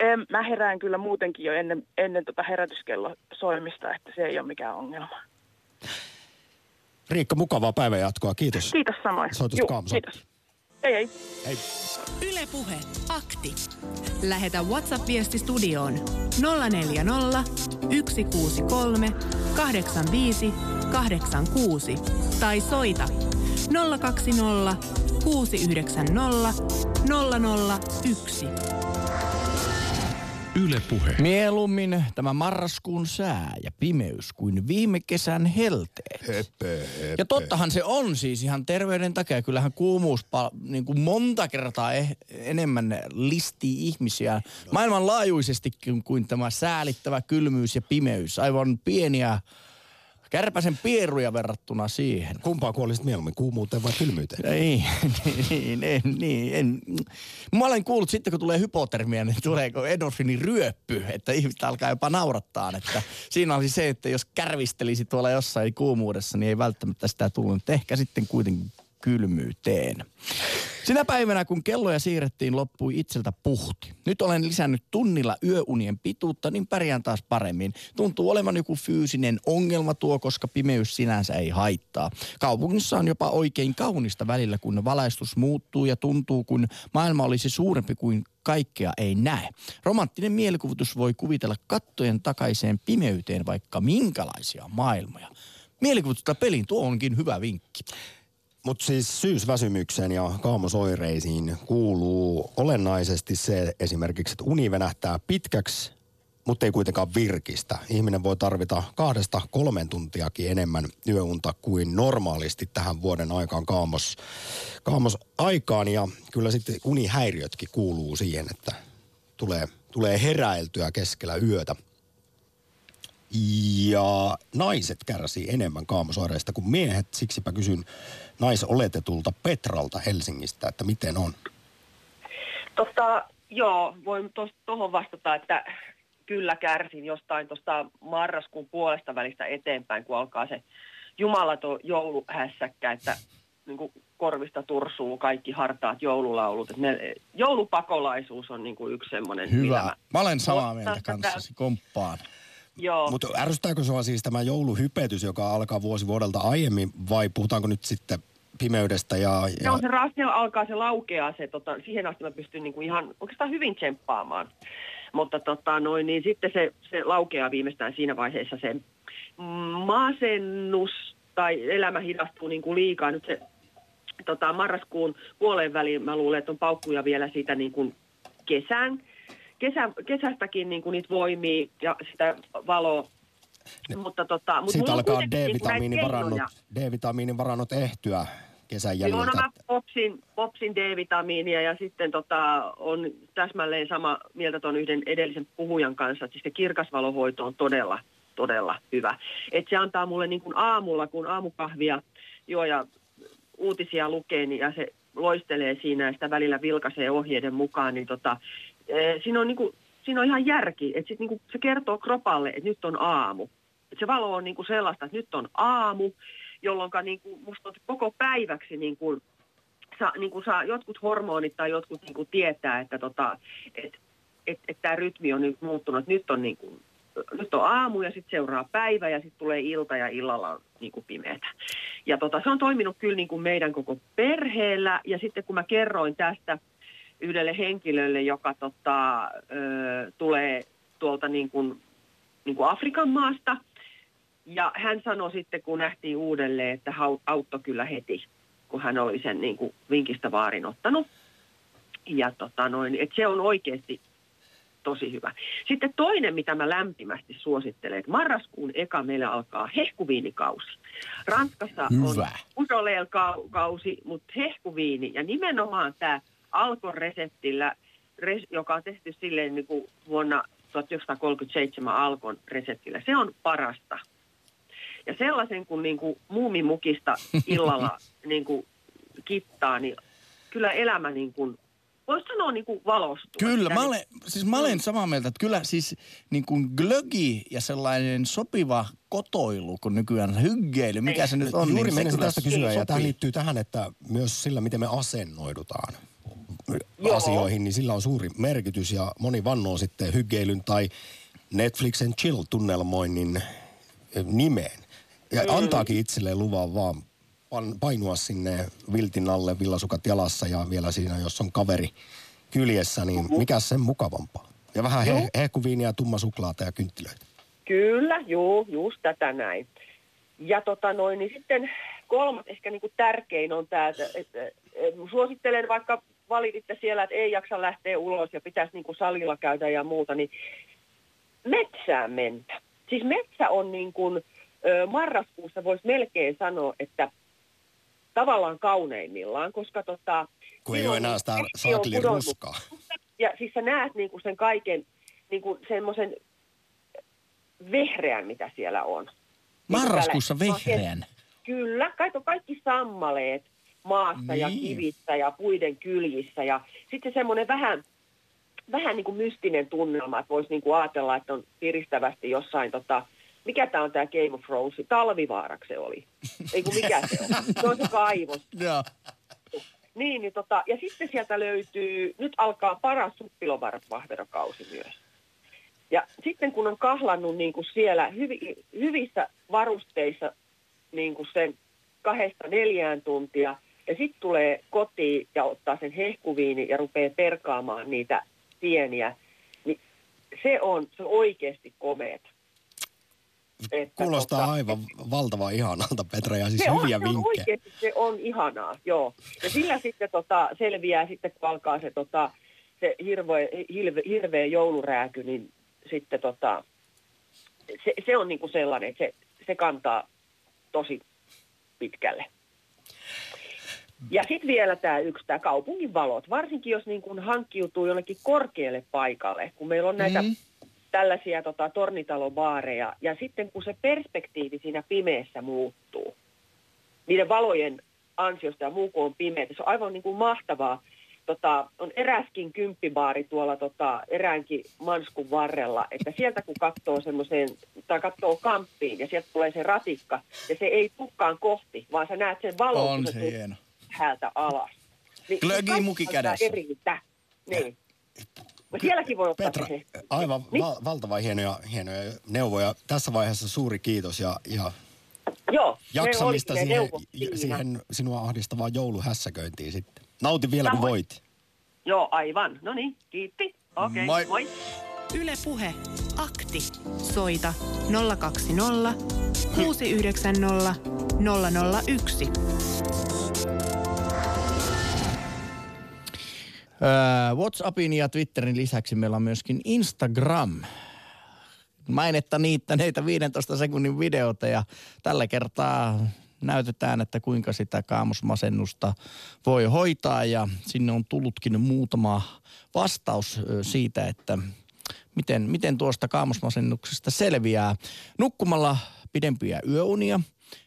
Em, Mä herään kyllä muutenkin jo ennen, ennen tota herätyskello soimista, että se ei ole mikään ongelma. Riikka, mukavaa päivänjatkoa. Kiitos. Kiitos samoin. Soitus Juu. Kiitos. Ei, ei. Hei. Ylepuhe akti. Lähetä WhatsApp-viesti studioon 040 163 85 86 tai soita 020 690 001. Yle Puhe. Mieluummin tämä marraskuun sää ja pimeys kuin viime kesän helteet. Höpö, höpö. Ja tottahan se on siis ihan terveyden takia. Kyllähän kuumuus pal- niin kuin monta kertaa eh- enemmän listii ihmisiä maailmanlaajuisestikin kuin tämä säälittävä kylmyys ja pimeys. Aivan pieniä kärpäsen pieruja verrattuna siihen. Kumpaa kuolisit mieluummin, kuumuuteen vai kylmyyteen? Ei, niin, en, niin, en. Mä olen kuullut sitten, kun tulee hypotermia, niin tuleeko endorfini ryöppy, että ihmistä alkaa jopa naurattaa. Että siinä olisi se, että jos kärvistelisi tuolla jossain kuumuudessa, niin ei välttämättä sitä tullut. Ehkä sitten kuitenkin kylmyyteen. Sinä päivänä, kun kelloja siirrettiin, loppui itseltä puhti. Nyt olen lisännyt tunnilla yöunien pituutta, niin pärjään taas paremmin. Tuntuu olevan joku fyysinen ongelma tuo, koska pimeys sinänsä ei haittaa. Kaupungissa on jopa oikein kaunista välillä, kun valaistus muuttuu ja tuntuu, kun maailma olisi suurempi kuin kaikkea ei näe. Romanttinen mielikuvitus voi kuvitella kattojen takaiseen pimeyteen vaikka minkälaisia maailmoja. Mielikuvitusta peliin, tuo onkin hyvä vinkki. Mutta siis syysväsymykseen ja kaamosoireisiin kuuluu olennaisesti se esimerkiksi, että uni venähtää pitkäksi, mutta ei kuitenkaan virkistä. Ihminen voi tarvita kahdesta kolmen tuntiakin enemmän yöunta kuin normaalisti tähän vuoden aikaan kaamos, kaamos aikaan. Ja kyllä sitten unihäiriötkin kuuluu siihen, että tulee, tulee heräiltyä keskellä yötä. Ja naiset kärsii enemmän kaamosoireista kuin miehet. Siksipä kysyn naisoletetulta Petralta Helsingistä, että miten on. Tota, joo, voin tuohon vastata, että kyllä kärsin jostain tuosta marraskuun puolesta välistä eteenpäin, kun alkaa se jumalaton jouluhässäkkä, että niin kuin korvista tursuu kaikki hartaat joululaulut. Et me, joulupakolaisuus on niin kuin yksi semmoinen. Hyvä. Mä olen samaa mieltä kanssasi, komppaan. Joo. Mutta ärsyttääkö sua siis tämä jouluhypetys, joka alkaa vuosi vuodelta aiemmin, vai puhutaanko nyt sitten pimeydestä ja... Ja... on se rastel alkaa, se laukeaa, se, tota, siihen asti mä pystyn niinku ihan oikeastaan hyvin tsemppaamaan. Mutta tota, noin, niin sitten se, se laukeaa viimeistään siinä vaiheessa se masennus tai elämä hidastuu niin kuin liikaa. Nyt se tota, marraskuun puoleen väliin mä luulen, että on paukkuja vielä siitä niin kuin kesän. Kesä, kesästäkin niin kuin niitä voimia ja sitä valoa. Mutta tota, mut Siitä alkaa niinku D-vitamiinivarannot. D-vitamiinivarannot ehtyä kesän Joo, no jäljiltä. mä popsin, popsin D-vitamiinia ja sitten tota, on täsmälleen sama mieltä tuon yhden edellisen puhujan kanssa, että siis se kirkasvalohoito on todella, todella hyvä. Et se antaa mulle niin kuin aamulla, kun aamukahvia juo ja uutisia lukee niin, ja se loistelee siinä ja sitä välillä vilkaisee ohjeiden mukaan, niin tota, siinä, on niin kuin, siinä on ihan järki, että sit niin kuin se kertoo kropalle, että nyt on aamu. Et se valo on niin kuin sellaista, että nyt on aamu, jolloin niin kuin musta on koko päiväksi niin kuin, saa, niin kuin saa jotkut hormonit tai jotkut niin kuin tietää, että tota, et, et, et tämä rytmi on nyt muuttunut, nyt on, niin kuin, nyt on aamu ja sitten seuraa päivä ja sitten tulee ilta ja illalla on niin kuin pimeätä. Ja tota, se on toiminut kyllä niin kuin meidän koko perheellä ja sitten kun mä kerroin tästä yhdelle henkilölle, joka tota, ö, tulee tuolta niin kuin, niin kuin Afrikan maasta, ja hän sanoi sitten, kun nähtiin uudelleen, että auttoi kyllä heti, kun hän oli sen niin kuin vinkistä vaarin ottanut. Ja tota noin, että se on oikeasti tosi hyvä. Sitten toinen, mitä mä lämpimästi suosittelen, että marraskuun eka meillä alkaa hehkuviinikausi. Ranskassa on Hyvä. Usoleel-kausi, mutta hehkuviini ja nimenomaan tämä Alkon reseptillä, res, joka on tehty silleen niin kuin vuonna 1937 Alkon reseptillä, se on parasta. Ja sellaisen kun niin kuin muumimukista illalla niin kuin kittaa, niin kyllä elämä niin kuin, voisi sanoa niin kuin valostuu. Kyllä, mä niin- olen, siis mä olen samaa mieltä, että kyllä siis niin kuin glögi ja sellainen sopiva kotoilu, kun nykyään hyggeily, mikä se nyt on. Juuri niin kyllä tästä kysyä, ja tämä liittyy tähän, että myös sillä, miten me asennoidutaan Joo. asioihin, niin sillä on suuri merkitys, ja moni vannoo sitten hyggeilyn tai Netflixen chill-tunnelmoinnin eh, nimeen. Ja antaakin itselleen luvan vaan painua sinne viltin alle, villasukat jalassa, ja vielä siinä, jos on kaveri kyljessä, niin mikä sen mukavampaa? Ja vähän he- hehkuviiniä, tumma suklaata ja kynttilöitä. Kyllä, juu, just tätä näin. Ja tota noin, niin sitten kolmas, ehkä niin kuin tärkein on tämä, että, että, että suosittelen vaikka valititte siellä, että ei jaksa lähteä ulos ja pitäisi niin kuin salilla käydä ja muuta, niin metsään mentä. Siis metsä on niin kuin, marraskuussa voisi melkein sanoa, että tavallaan kauneimmillaan, koska tota, Kun ei ole enää niin sitä vesi on saakelin pudonnut ruskaa. ja siis sä näet niinku sen kaiken, niinku semmoisen vehreän, mitä siellä on. Niinku Marraskuussa vehreän. Kyllä, kaikki sammaleet maassa ja Niin. kivissä ja puiden kyljissä. Ja sitten semmoinen vähän, vähän niin kuin mystinen tunnelma, että voisi niin kuin ajatella, että on piristävästi jossain, tota, mikä tämä on tämä Game of Thrones, Talvivaarak se oli. Ei kun mikä se on, se on se kaivos. Joo. Niin, niin tota, ja sitten sieltä löytyy, nyt alkaa paras suppilovahverokausi myös. Ja sitten kun on kahlannut niin kuin siellä hyvi, hyvissä varusteissa niin kuin sen kahdesta neljään tuntia, ja sitten tulee kotiin ja ottaa sen hehkuviini ja rupeaa perkaamaan niitä pieniä, niin se on, se on oikeasti komeet. Että Kuulostaa tota, aivan valtavan ihanalta, Petra, ja siis se on, hyviä se on vinkkejä. oikeasti, se on ihanaa, joo. Ja sillä sitten tota, selviää sitten, kun alkaa se, tota, se hirveä, hirve, hirveä joulurääky, niin sitten tota, se, se on niinku sellainen, että se, se kantaa tosi pitkälle. Ja sitten vielä tämä yksi, tämä kaupungin valot, varsinkin jos niin kun hankkiutuu jonnekin korkealle paikalle, kun meillä on näitä Mm. tällaisia tota, tornitalobaareja, ja sitten kun se perspektiivi siinä pimeässä muuttuu, niiden valojen ansiosta ja muu kuin on pimeä, se on aivan niin kuin mahtavaa. Tota, on eräskin kymppibaari tuolla tota, eräänkin manskun varrella, että sieltä kun katsoo semmoiseen, tai katsoo kamppiin ja sieltä tulee se ratikka, ja se ei tukkaan kohti, vaan sä näet sen valon, On kun se tulee hieno. Häältä alas. Niin Glögi muki kädessä. Niin. Sielläkin voi ottaa Petra, se. aivan Niin. val- valtavan hienoja, hienoja neuvoja. Tässä vaiheessa suuri kiitos ja, ja Joo, jaksamista siihen, siihen sinua ahdistavaan jouluhässäköintiin sitten. Nauti vielä kun Samoin. voit. Joo, aivan. No niin, kiitti. Okei, Moi. okay, moi. Yle Puhe. Akti. Soita 020 690 001. Öö, WhatsAppin ja Twitterin lisäksi meillä on myöskin Instagram. Mainetta niittäneitä 15 sekunnin videota ja tällä kertaa näytetään, että kuinka sitä kaamosmasennusta voi hoitaa ja sinne on tullutkin muutama vastaus siitä, että miten, miten tuosta kaamosmasennuksesta selviää. Nukkumalla pidempiä yöunia,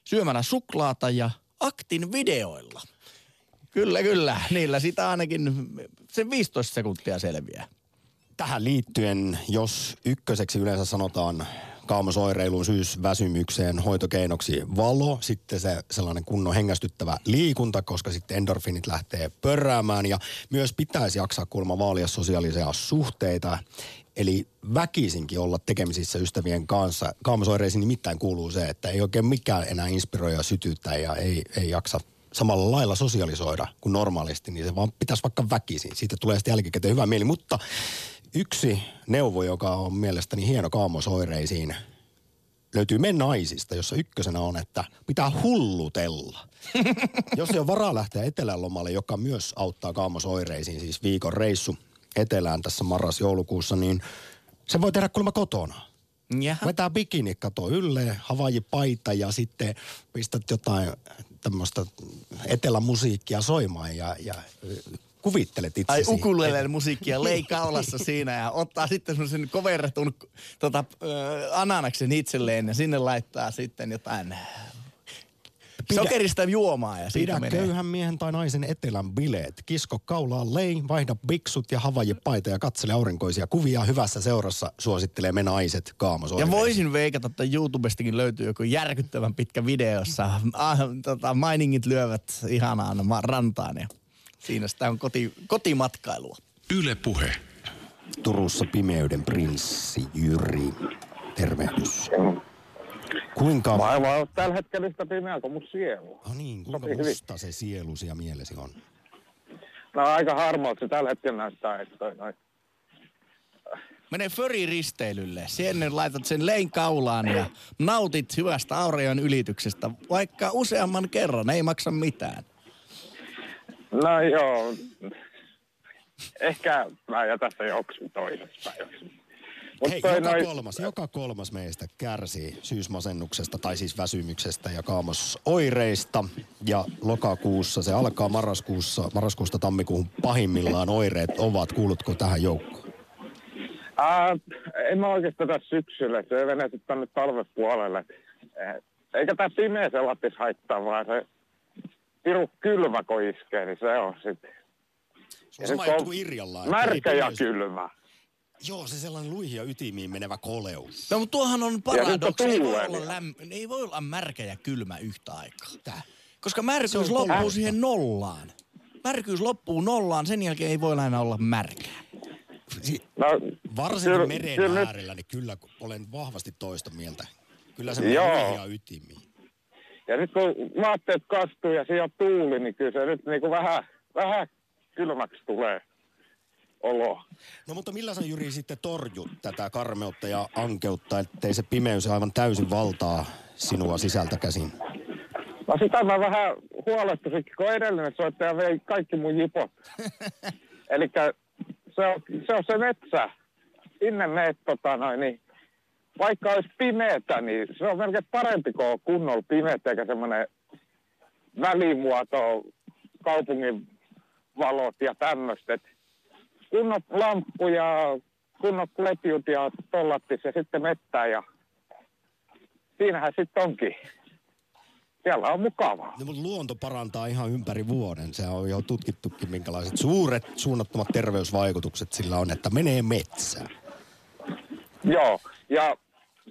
syömällä suklaata ja aktin videoilla. Kyllä, kyllä. Niillä sitä ainakin sen 15 sekuntia selviää. Tähän liittyen, jos ykköseksi yleensä sanotaan kaamosoireiluun, syysväsymykseen, hoitokeinoksi valo, sitten se sellainen kunnon hengästyttävä liikunta, koska sitten endorfinit lähtee pörräämään ja myös pitäisi jaksaa kuulemma vaalia sosiaalisia suhteita. Eli väkisinkin olla tekemisissä ystävien kanssa. Kaamosoireisiin nimittäin kuuluu se, että ei oikein mikään enää inspiroi ja sytytä ja ei, ei jaksa samalla lailla sosialisoida kuin normaalisti, niin se vaan pitäisi vaikka väkisin. Siitä tulee sitten jälkikäteen hyvä mieli. Mutta yksi neuvo, joka on mielestäni hieno kaamosoireisiin, löytyy Me naisista, jossa ykkösenä on, että pitää hullutella. Jos ei ole varaa lähteä etelälomalle, joka myös auttaa kaamosoireisiin, siis viikon reissu etelään tässä marras-joulukuussa, niin se voi tehdä kuulemma kotona. Jaha. Vetää bikini kato ylle, havaji paita ja sitten pistät jotain tämmöistä etelämusiikkia soimaan ja, ja kuvittelet Ai itsesi. ukuleleen musiikkia lei kaulassa siinä ja ottaa sitten semmoisen koverretun tota, ananaksen itselleen ja sinne laittaa sitten jotain Pidä- sokerista juomaa ja siitä Pidä menee. köyhän miehen tai naisen etelän bileet. Kisko kaulaa lei, vaihda biksut ja havaji paita ja katsele aurinkoisia kuvia. Hyvässä seurassa suosittelee me naiset Ja kaamosoireisiin. voisin veikata, että YouTubestakin löytyy joku järkyttävän pitkä video, jossa ah, tota, mainingit lyövät ihanaan rantaan ja siinä sitä on koti, kotimatkailua. Yle Puhe. Turussa pimeyden prinssi Jyri. Tervehdys. Kuinka... Maailma on tällä hetkellä sitä pimeää kuin mun sielu. No niin, kuinka Sopii hyvin. musta se sielusi ja mielesi on? No aika harmaalta se tällä hetkellä näyttää, että toi noin. Mene föriristeilylle. Sinne laitat sen lein kaulaan ja nautit hyvästä aurion ylityksestä, vaikka useamman kerran. Ei maksa mitään. No joo. Ehkä mä jätän sen joksiin toisesta päiväksi. Mut Hei, joka noi- kolmas, joka kolmas meistä kärsii syysmasennuksesta tai siis väsymyksestä ja kaamosoireista. Ja lokakuussa, se alkaa marraskuussa, marraskuusta tammikuuhun pahimmillaan oireet ovat. Kuulutko tähän joukkoon? En mä oikeastaan tässä syksyllä, se ei venetä tänne talven puolelle. Eh, Eikä tää pimeä se lattis haittaa, vaan se piru kylmä kun iskee, niin se on sitten. Se on sama juttu kuin Irjalla. Märkä ja kylmä. Joo, se sellainen luihin ja ytimiin menevä koleus. No mutta tuohan on paradoksi. Ei, on voi olla lämp- ei voi olla märkä ja kylmä yhtä aikaa. Tää. Koska märkyys on loppuu tollasta. siihen nollaan. Märkyys loppuu nollaan, sen jälkeen ei voi enää olla märkää. Si- No, Varsinkin kyllä- meren kyllä nyt- äärellä, niin kyllä olen vahvasti toista mieltä. Kyllä se menee luihin ja ytimiin. Ja nyt kun vaatteet kastuu ja siellä on tuuli, niin kyllä se nyt niinku vähän, vähän kylmäksi tulee olo. No mutta millä sä Jyri sitten torjut tätä karmeutta ja ankeutta, ettei se pimeys aivan täysin valtaa sinua sisältä käsin? No sitä mä vähän huolestuisin, kun edellinen soittaja vei kaikki mun jipot. Eli se on, se on se metsä. Sinne meet tota noin, niin vaikka olisi pimeätä, niin se on melkein parempi kuin on kunnolla pimeätä eikä semmoinen välimuoto, kaupungin valot ja tämmöistä. Kunnot lamppu ja kunnot letjut ja tollattis ja sitten mettää ja siinähän sitten onkin. Siellä on mukavaa. No, mutta luonto parantaa ihan ympäri vuoden. Se on jo tutkittukin, minkälaiset suuret suunnattomat terveysvaikutukset sillä on, että menee metsään. Joo, ja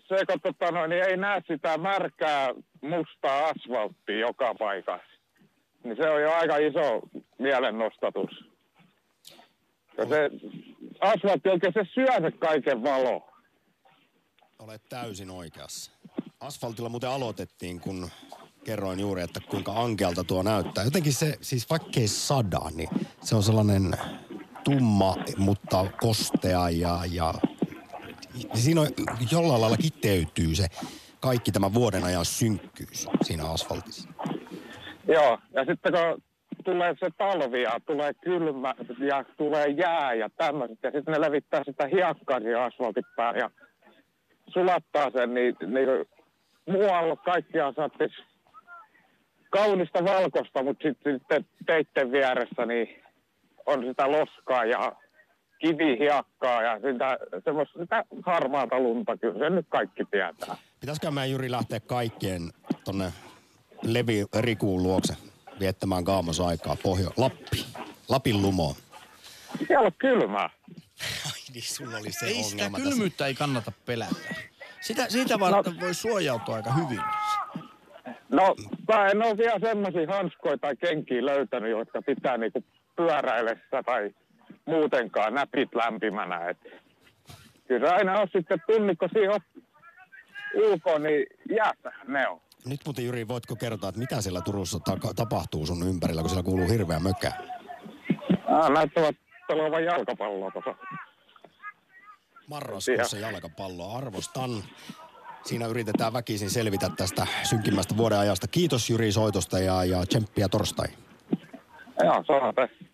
se, kun tota, no, niin ei näe sitä märkää mustaa asfalttia joka paikassa, niin se on jo aika iso mielennostatus. Ja se asfaltti oikein se syö se kaiken valo. Olet täysin oikeassa. Asfaltilla muuten aloitettiin, kun kerroin juuri, että kuinka ankealta tuo näyttää. Jotenkin se, siis vaikkei sada, niin se on sellainen tumma, mutta kostea ja, ja siinä on jollain lailla kiteytyy se kaikki tämä vuoden ajan synkkyys siinä asfaltissa. Joo, ja sitten kun tulee se talvi ja tulee kylmä ja tulee jää ja tämmöiset, ja sitten ne levittää sitä hiekkaa siihen asfaltin päälle ja sulattaa sen, niin, niin muualla kaikkiaan saattaisi kaunista valkosta, mutta sitten sit teitten vieressä niin on sitä loskaa ja kivihiakkaa ja sitä, semmoista, sitä harmaata lunta, kyllä se nyt kaikki tietää. Pitäisikö mä Juri lähteä kaikkien tonne Levi Rikuun luokse viettämään kaamosaikaa Pohjo Lappi, Lapin lumoon? Siellä on kylmää. Ai niin, sulla oli se Ei sitä ongelma kylmyyttä ei kannata pelätä. Sitä, siitä varten voi suojautua aika hyvin. No, mä en ole vielä semmoisia hanskoja tai kenkiä löytänyt, jotka pitää niinku pyöräillessä tai muutenkaan näpit lämpimänä. Et kyllä aina on sitten tunnikko siihen ulkoon, niin jäästähän ne on. Nyt muuten Juri, voitko kertoa, että mitä siellä Turussa ta- tapahtuu sun ympärillä, kun siellä kuuluu hirveä mökä? Ah, näyttävät pelaavan jalkapalloa tuossa. Marraskuussa jalkapalloa arvostan. Siinä yritetään väkisin selvitä tästä synkimmästä vuoden ajasta. Kiitos Juri soitosta ja, ja tsemppiä torstai. Joo, tässä.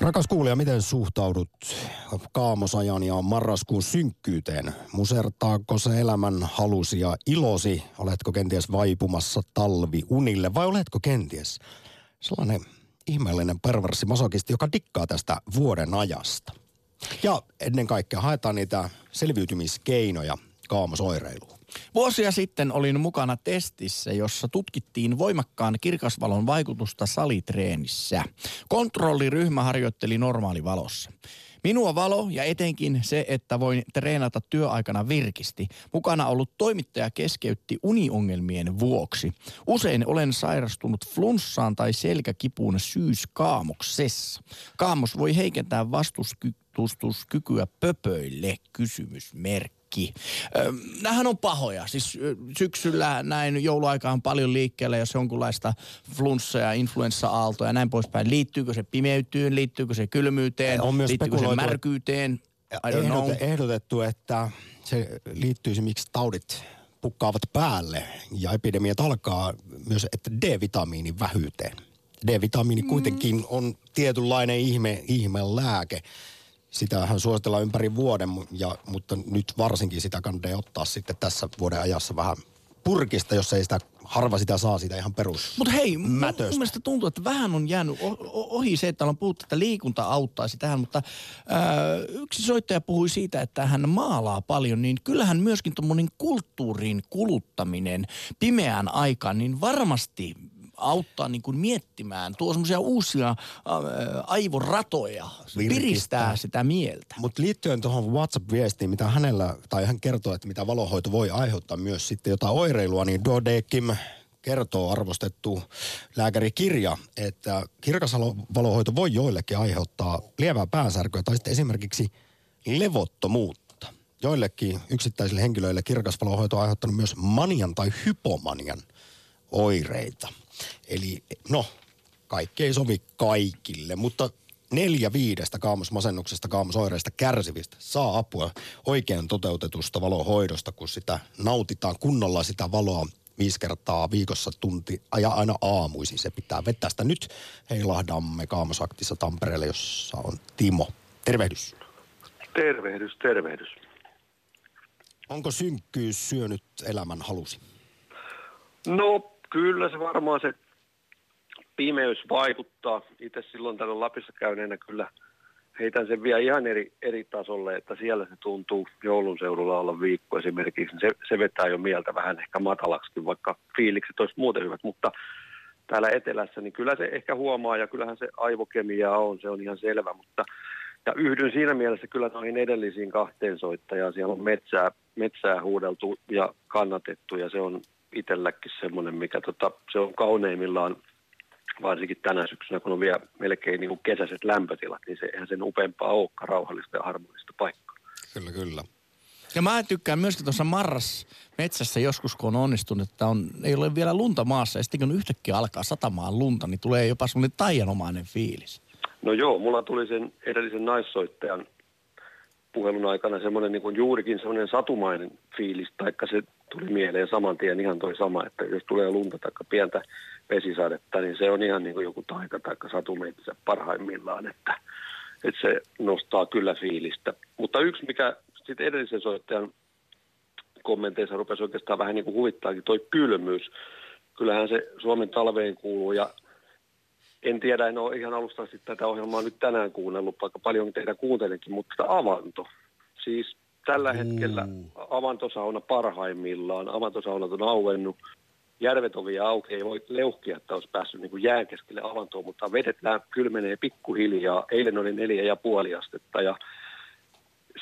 Rakas kuulija, miten suhtaudut kaamosajan ja marraskuun synkkyyteen? Musertaako se elämän halusi ja ilosi? Oletko kenties vaipumassa talvi unille vai oletko kenties sellainen ihmeellinen perverssi masokisti, joka dikkaa tästä vuoden ajasta? Ja ennen kaikkea haetaan niitä selviytymiskeinoja kaamosoireiluun. Vuosia sitten olin mukana testissä, jossa tutkittiin voimakkaan kirkasvalon vaikutusta salitreenissä. Kontrolliryhmä harjoitteli normaalivalossa. Minua valo ja etenkin se, että voin treenata työaikana virkisti. Mukana ollut toimittaja keskeytti uniongelmien vuoksi. Usein olen sairastunut flunssaan tai selkäkipuun syyskaamoksessa. Kaamos voi heikentää vastustuskykyä pöpöille, kysymysmerkki kaikki. Nämähän on pahoja. Siis syksyllä näin jouluaikaan paljon liikkeellä, jos jonkunlaista flunssa- ja influenssa-aaltoa ja näin poispäin. Liittyykö se pimeytyyn, liittyykö se kylmyyteen, On myös liittyykö se märkyyteen? I don't know. Ehdote, ehdotettu, että se liittyisi, miksi taudit pukkaavat päälle ja epidemiat alkaa myös, että D-vitamiinin vähyyteen. D-vitamiini kuitenkin on tietynlainen ihme, ihme lääke. Sitähän suositellaan ympäri vuoden, ja, mutta nyt varsinkin sitä kannattaa ottaa sitten tässä vuoden ajassa vähän purkista, jos ei sitä, harva sitä saa sitä ihan perus. Mutta hei, mun, mun mielestä tuntuu, että vähän on jäänyt ohi se, että on puhuttu, että liikunta auttaisi tähän, mutta ää, yksi soittaja puhui siitä, että hän maalaa paljon, niin kyllähän myöskin tuommoinen kulttuurin kuluttaminen pimeään aikaan, niin varmasti auttaa niin kuin miettimään, tuo semmoisia uusia ää, aivoratoja, Virkistää. piristää sitä mieltä. Mutta liittyen tuohon WhatsApp-viestiin, mitä hänellä, tai hän kertoo, että mitä valohoito voi aiheuttaa myös sitten jotain oireilua, niin Dodekim kertoo arvostettu lääkärikirja, että kirkas valohoito voi joillekin aiheuttaa lievää päänsärkyä tai sitten esimerkiksi levottomuutta. Joillekin yksittäisille henkilöille kirkas valohoito on aiheuttanut myös manian tai hypomanian oireita. Eli no, kaikki ei sovi kaikille, mutta neljä viidestä kaamosmasennuksesta, kaamosoireista kärsivistä saa apua oikein toteutetusta valohoidosta, kun sitä nautitaan kunnolla sitä valoa viisi kertaa viikossa tunti ja aina aamuisin se pitää vetää sitä. Nyt heilahdamme Kaamosaktissa Tampereelle, jossa on Timo. Tervehdys. Tervehdys, tervehdys. Onko synkkyys syönyt elämän halusi? No kyllä se varmaan se pimeys vaikuttaa. Itse silloin täällä Lapissa käyneenä kyllä heitän sen vielä ihan eri, eri tasolle, että siellä se tuntuu joulun seudulla olla viikko esimerkiksi. Se, se vetää jo mieltä vähän ehkä matalaksi, vaikka fiilikset olisi muuten hyvät. Mutta täällä etelässä, niin kyllä se ehkä huomaa ja kyllähän se aivokemiaa on, se on ihan selvä, mutta ja yhdyn siinä mielessä kyllä noihin edellisiin kahteen soittajaan. Siellä on metsää, metsää huudeltu ja kannatettu ja se on itselläkin semmoinen, mikä tota, se on kauneimmillaan varsinkin tänä syksynä, kun on vielä melkein niin kuin kesäiset lämpötilat, niin se eihän sen upeampaa olekaan rauhallista ja harmonista paikkaa. Kyllä, kyllä. Ja mä tykkään myöskin tuossa marras metsässä joskus, kun on onnistunut, että on, ei ole vielä lunta maassa. Ja sitten kun yhtäkkiä alkaa satamaan lunta, niin tulee jopa semmoinen taianomainen fiilis. No joo, mulla tuli sen edellisen naissoittajan puhelun aikana semmoinen niin juurikin semmoinen satumainen fiilis, taikka se tuli mieleen saman tien ihan toi sama, että jos tulee lunta tai pientä vesisadetta, niin se on ihan niin kuin joku taika tai satumetsä parhaimmillaan, että, että se nostaa kyllä fiilistä. Mutta yksi, mikä sitten edellisen soittajan kommenteissa rupesi oikeastaan vähän niin kuin huvittaakin, toi kylmyys. Kyllähän se Suomen talveen kuuluu ja en tiedä, en ole ihan alusta asti tätä ohjelmaa nyt tänään kuunnellut, vaikka paljon teitä kuuntelenkin, mutta avanto. Siis tällä hetkellä avantosauna parhaimmillaan. Avantosaunat on auennut. Järvet on vielä auki, ei voi leuhkia, että olisi päässyt niin jään keskelle avantoon, mutta vedet kylmenee pikkuhiljaa. Eilen oli neljä ja puoli astetta ja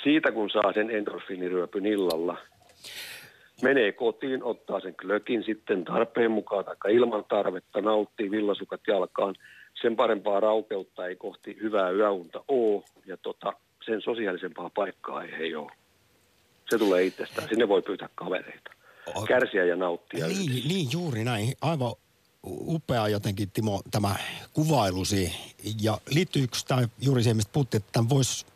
siitä kun saa sen endorfiiniryöpyn illalla, menee kotiin, ottaa sen klökin sitten tarpeen mukaan tai ilman tarvetta, nauttii villasukat jalkaan. Sen parempaa raukeutta ei kohti hyvää yöunta ole ja tota, sen sosiaalisempaa paikkaa ei he ole. Se tulee itsestään. Sinne voi pyytää kavereita. Kärsiä ja nauttia. Niin, niin, juuri näin. Aivan upea jotenkin, Timo, tämä kuvailusi. Ja liittyykö tämä juuri siihen, mistä puhuttiin, että tämän voisi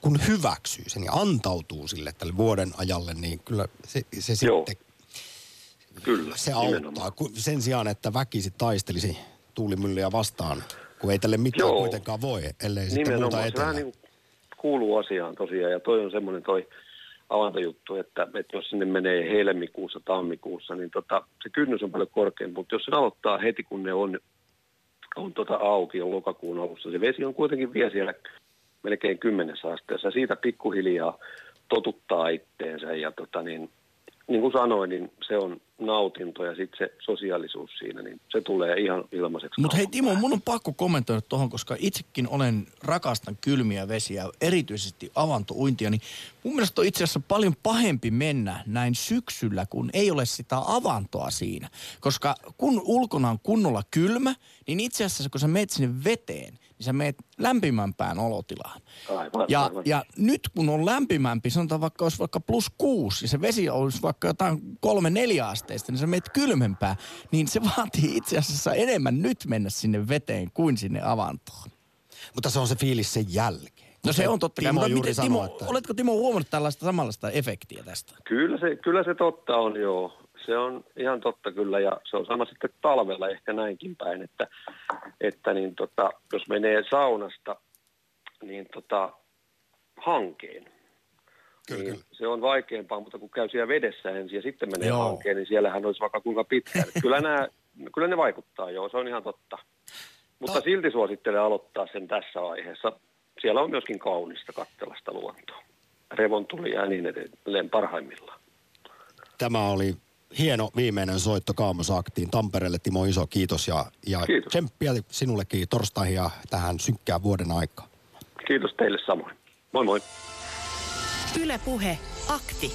kun hyväksyy sen ja antautuu sille tälle vuoden ajalle, niin kyllä se, se Joo. sitten Kyllä, se auttaa. nimenomaan. Sen sijaan, että väkisin taistelisi tuulimyllyjä vastaan, kun ei tälle mitään Joo. kuitenkaan voi, ellei sitten muuta Nimenomaan. Se etelä. vähän niin kuuluu asiaan tosiaan ja toi on semmoinen toi avantojuttu, että, että jos sinne menee helmikuussa, tammikuussa, niin tota, se kynnys on paljon korkeampi, mutta jos se aloittaa heti, kun ne on, on tota auki, on lokakuun alussa, se vesi on kuitenkin vielä siellä melkein kymmenessä asteessa. Siitä pikkuhiljaa totuttaa itteensä ja tota niin, niin kuin sanoin, niin se on nautinto ja sitten se sosiaalisuus siinä, niin se tulee ihan ilmaiseksi. Mutta hei Timo, mun on pakko kommentoida tuohon, koska itsekin olen rakastan kylmiä vesiä, erityisesti avantouintia, niin mun mielestä on itse asiassa paljon pahempi mennä näin syksyllä, kun ei ole sitä avantoa siinä. Koska kun ulkona on kunnolla kylmä, niin itse asiassa kun sä meet sinne veteen, niin sä meet lämpimämpään olotilaan. Aivan, Ja, aivan. ja nyt kun on lämpimämpi, sanotaan vaikka olisi vaikka plus kuusi, ja se vesi olisi vaikka jotain kolme neljä asteista, niin sä meet kylmempää, niin se vaatii itse asiassa enemmän nyt mennä sinne veteen kuin sinne avantoon. Mutta se on se fiilis sen jälkeen. No se on totta kai, Timo mutta juuri miten, sanoi, Timo, että... oletko Timo huomannut tällaista samanlaista efektiä tästä? Kyllä se, kyllä se totta on, joo. Se on ihan totta kyllä ja se on sama sitten talvella ehkä näinkin päin, että, että niin tota, jos menee saunasta niin tota, hankeen, Kyllä, niin kyllä. se on vaikeampaa, mutta kun käy siellä vedessä ensin ja sitten menee Joo. hankeen, niin siellähän olisi vaikka kuinka pitkään. kyllä, nämä, kyllä ne vaikuttaa, joo, se on ihan totta. Mutta Ta- silti suosittelen aloittaa sen tässä vaiheessa. Siellä on myöskin kaunista kattelasta luontoa. Revontulia ja niin edelleen parhaimmillaan. Tämä oli hieno viimeinen soitto Kaamosaktiin Tampereelle. Timo Iso, kiitos ja, ja Kiitos. tsemppiä sinullekin torstaihin ja tähän synkkään vuoden aikaan. Kiitos teille samoin. Moi moi. Ylepuhe akti.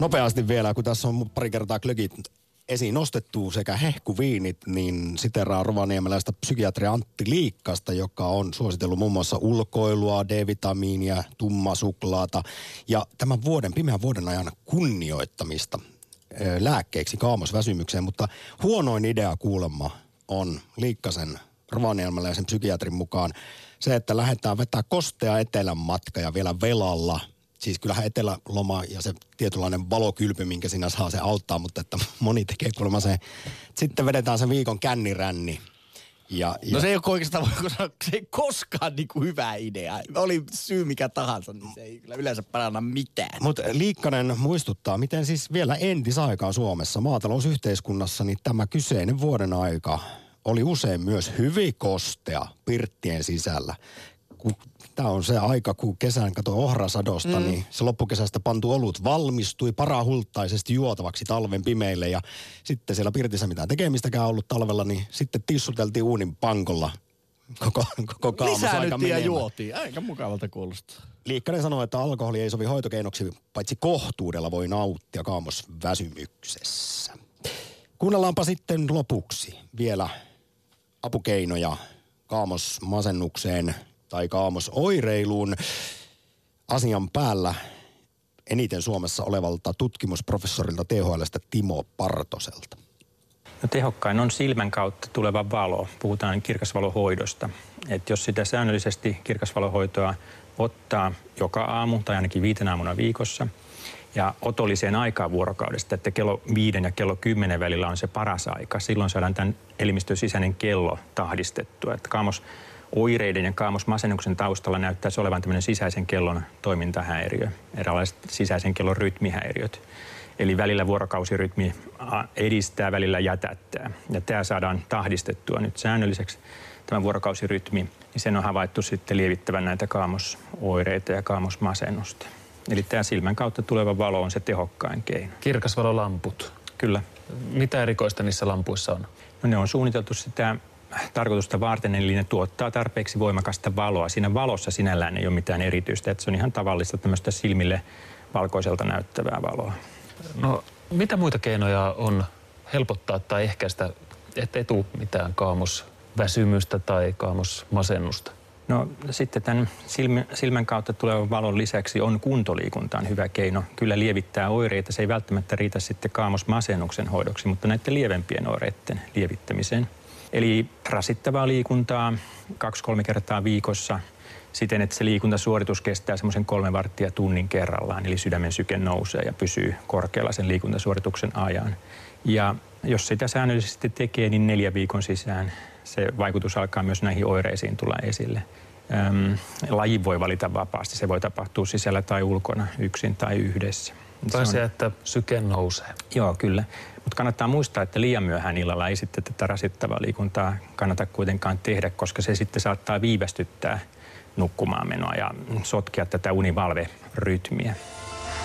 Nopeasti vielä, kun tässä on pari kertaa klökit esiin nostettu sekä hehkuviinit, niin siteraa rovaniemeläistä psykiatria Antti Liikkasta, joka on suositellut muun muassa ulkoilua, D-vitamiinia, tummasuklaata ja tämän vuoden, pimeän vuoden ajan kunnioittamista lääkkeeksi kaamosväsymykseen, mutta huonoin idea kuulemma on Liikkasen rovaniemeläisen psykiatrin mukaan se, että lähdetään vetää kostea etelän matka ja vielä velalla – siis kyllähän eteläloma ja se tietynlainen valokylpy, minkä sinä saa, se auttaa, mutta että moni tekee kuulemma se, sitten vedetään se viikon känniränni. Ja, ja No se ei ole oikeastaan, voiko sanoa, se ei koskaan niinku hyvä idea. Oli syy mikä tahansa, niin se ei kyllä yleensä paranna mitään. Mutta Liikkanen muistuttaa, miten siis vielä entisaikaan Suomessa maatalousyhteiskunnassa, niin tämä kyseinen vuoden aika oli usein myös hyvin kostea pirttien sisällä. Kun Tämä on se aika, kun kesän kato ohrasadosta, mm. niin se loppukesästä pantu olut valmistui parahultaisesti juotavaksi talven pimeille. Ja sitten siellä pirtissä mitään tekemistäkään ollut talvella, niin sitten tissuteltiin uunin pankolla koko, koko kaamos aika Lisäännyttiin ja juotiin. Aika mukavalta kuulostaa. Liikkanen sanoi, että alkoholi ei sovi hoitokeinoksi, paitsi kohtuudella voi nauttia kaamosväsymyksessä. Kuunnellaanpa sitten lopuksi vielä apukeinoja kaamosmasennukseen tai kaamosoireiluun asian päällä eniten Suomessa olevalta tutkimusprofessorilta THLstä Timo Partoselta. No tehokkain on silmän kautta tuleva valo. Puhutaan kirkasvalohoidosta. Et jos sitä säännöllisesti kirkasvalohoitoa ottaa joka aamu tai ainakin viitenä aamuna viikossa ja otolliseen aikaan vuorokaudesta, että kello viiden ja kello kymmenen välillä on se paras aika. Silloin saadaan tämän elimistön sisäinen kello tahdistettua. Että kaamos oireiden ja kaamosmasennuksen taustalla näyttäisi olevan tämmöinen sisäisen kellon toimintahäiriö, eräänlaiset sisäisen kellon rytmihäiriöt. Eli välillä vuorokausirytmi edistää, välillä jätättää. Ja tämä saadaan tahdistettua nyt säännölliseksi, tämä vuorokausirytmi, niin sen on havaittu sitten lievittävän näitä kaamosoireita ja kaamosmasennusta. Eli tämä silmän kautta tuleva valo on se tehokkain keino. Kirkasvalolamput. Kyllä. Mitä erikoista niissä lampuissa on? No ne on suunniteltu sitä tarkoitusta varten, eli ne tuottaa tarpeeksi voimakasta valoa. Siinä valossa sinällään ei ole mitään erityistä, että se on ihan tavallista tämmöistä silmille valkoiselta näyttävää valoa. No, mitä muita keinoja on helpottaa tai ehkäistä, ettei tule mitään kaamosväsymystä tai kaamosmasennusta? No sitten tämän silmän, kautta tulevan valon lisäksi on kuntoliikuntaan hyvä keino. Kyllä lievittää oireita. Se ei välttämättä riitä sitten kaamosmasennuksen hoidoksi, mutta näiden lievempien oireiden lievittämiseen. Eli rasittavaa liikuntaa kaksi-kolme kertaa viikossa siten, että se liikuntasuoritus kestää semmoisen kolme varttia tunnin kerrallaan, eli sydämen syke nousee ja pysyy korkealla sen liikuntasuorituksen ajan. Ja jos sitä säännöllisesti tekee, niin neljä viikon sisään se vaikutus alkaa myös näihin oireisiin tulla esille. Öm, laji voi valita vapaasti. Se voi tapahtua sisällä tai ulkona, yksin tai yhdessä. Tai on- se, että syke nousee. Joo, kyllä. Mutta kannattaa muistaa, että liian myöhään illalla ei sitten tätä rasittavaa liikuntaa kannata kuitenkaan tehdä, koska se sitten saattaa viivästyttää nukkumaan menoa ja sotkea tätä univalverytmiä.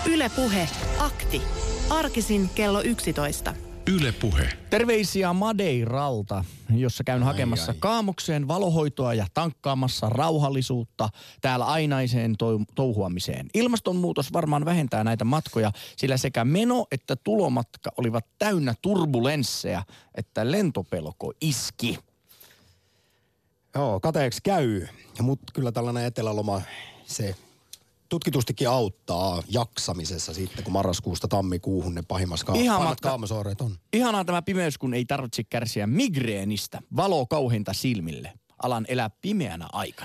Yle Puhe, akti. Arkisin kello 11. Yle Puhe. Terveisiä Madeiralta, jossa käyn hakemassa ai. kaamokseen valohoitoa ja tankkaamassa rauhallisuutta täällä ainaiseen tou- touhuamiseen. Ilmastonmuutos varmaan vähentää näitä matkoja, sillä sekä meno että tulomatka olivat täynnä turbulenssejä, että lentopelko iski. Joo, kateeksi käy, mutta kyllä tällainen eteläloma, se tutkitustikin auttaa jaksamisessa sitten, kun marraskuusta tammikuuhun ne pahimmassa ka- Ihan pahimmat matka- kaamosoireet on. Ihanaa tämä pimeys, kun ei tarvitse kärsiä migreenistä. Valo kauhinta silmille. Alan elää pimeänä aikana.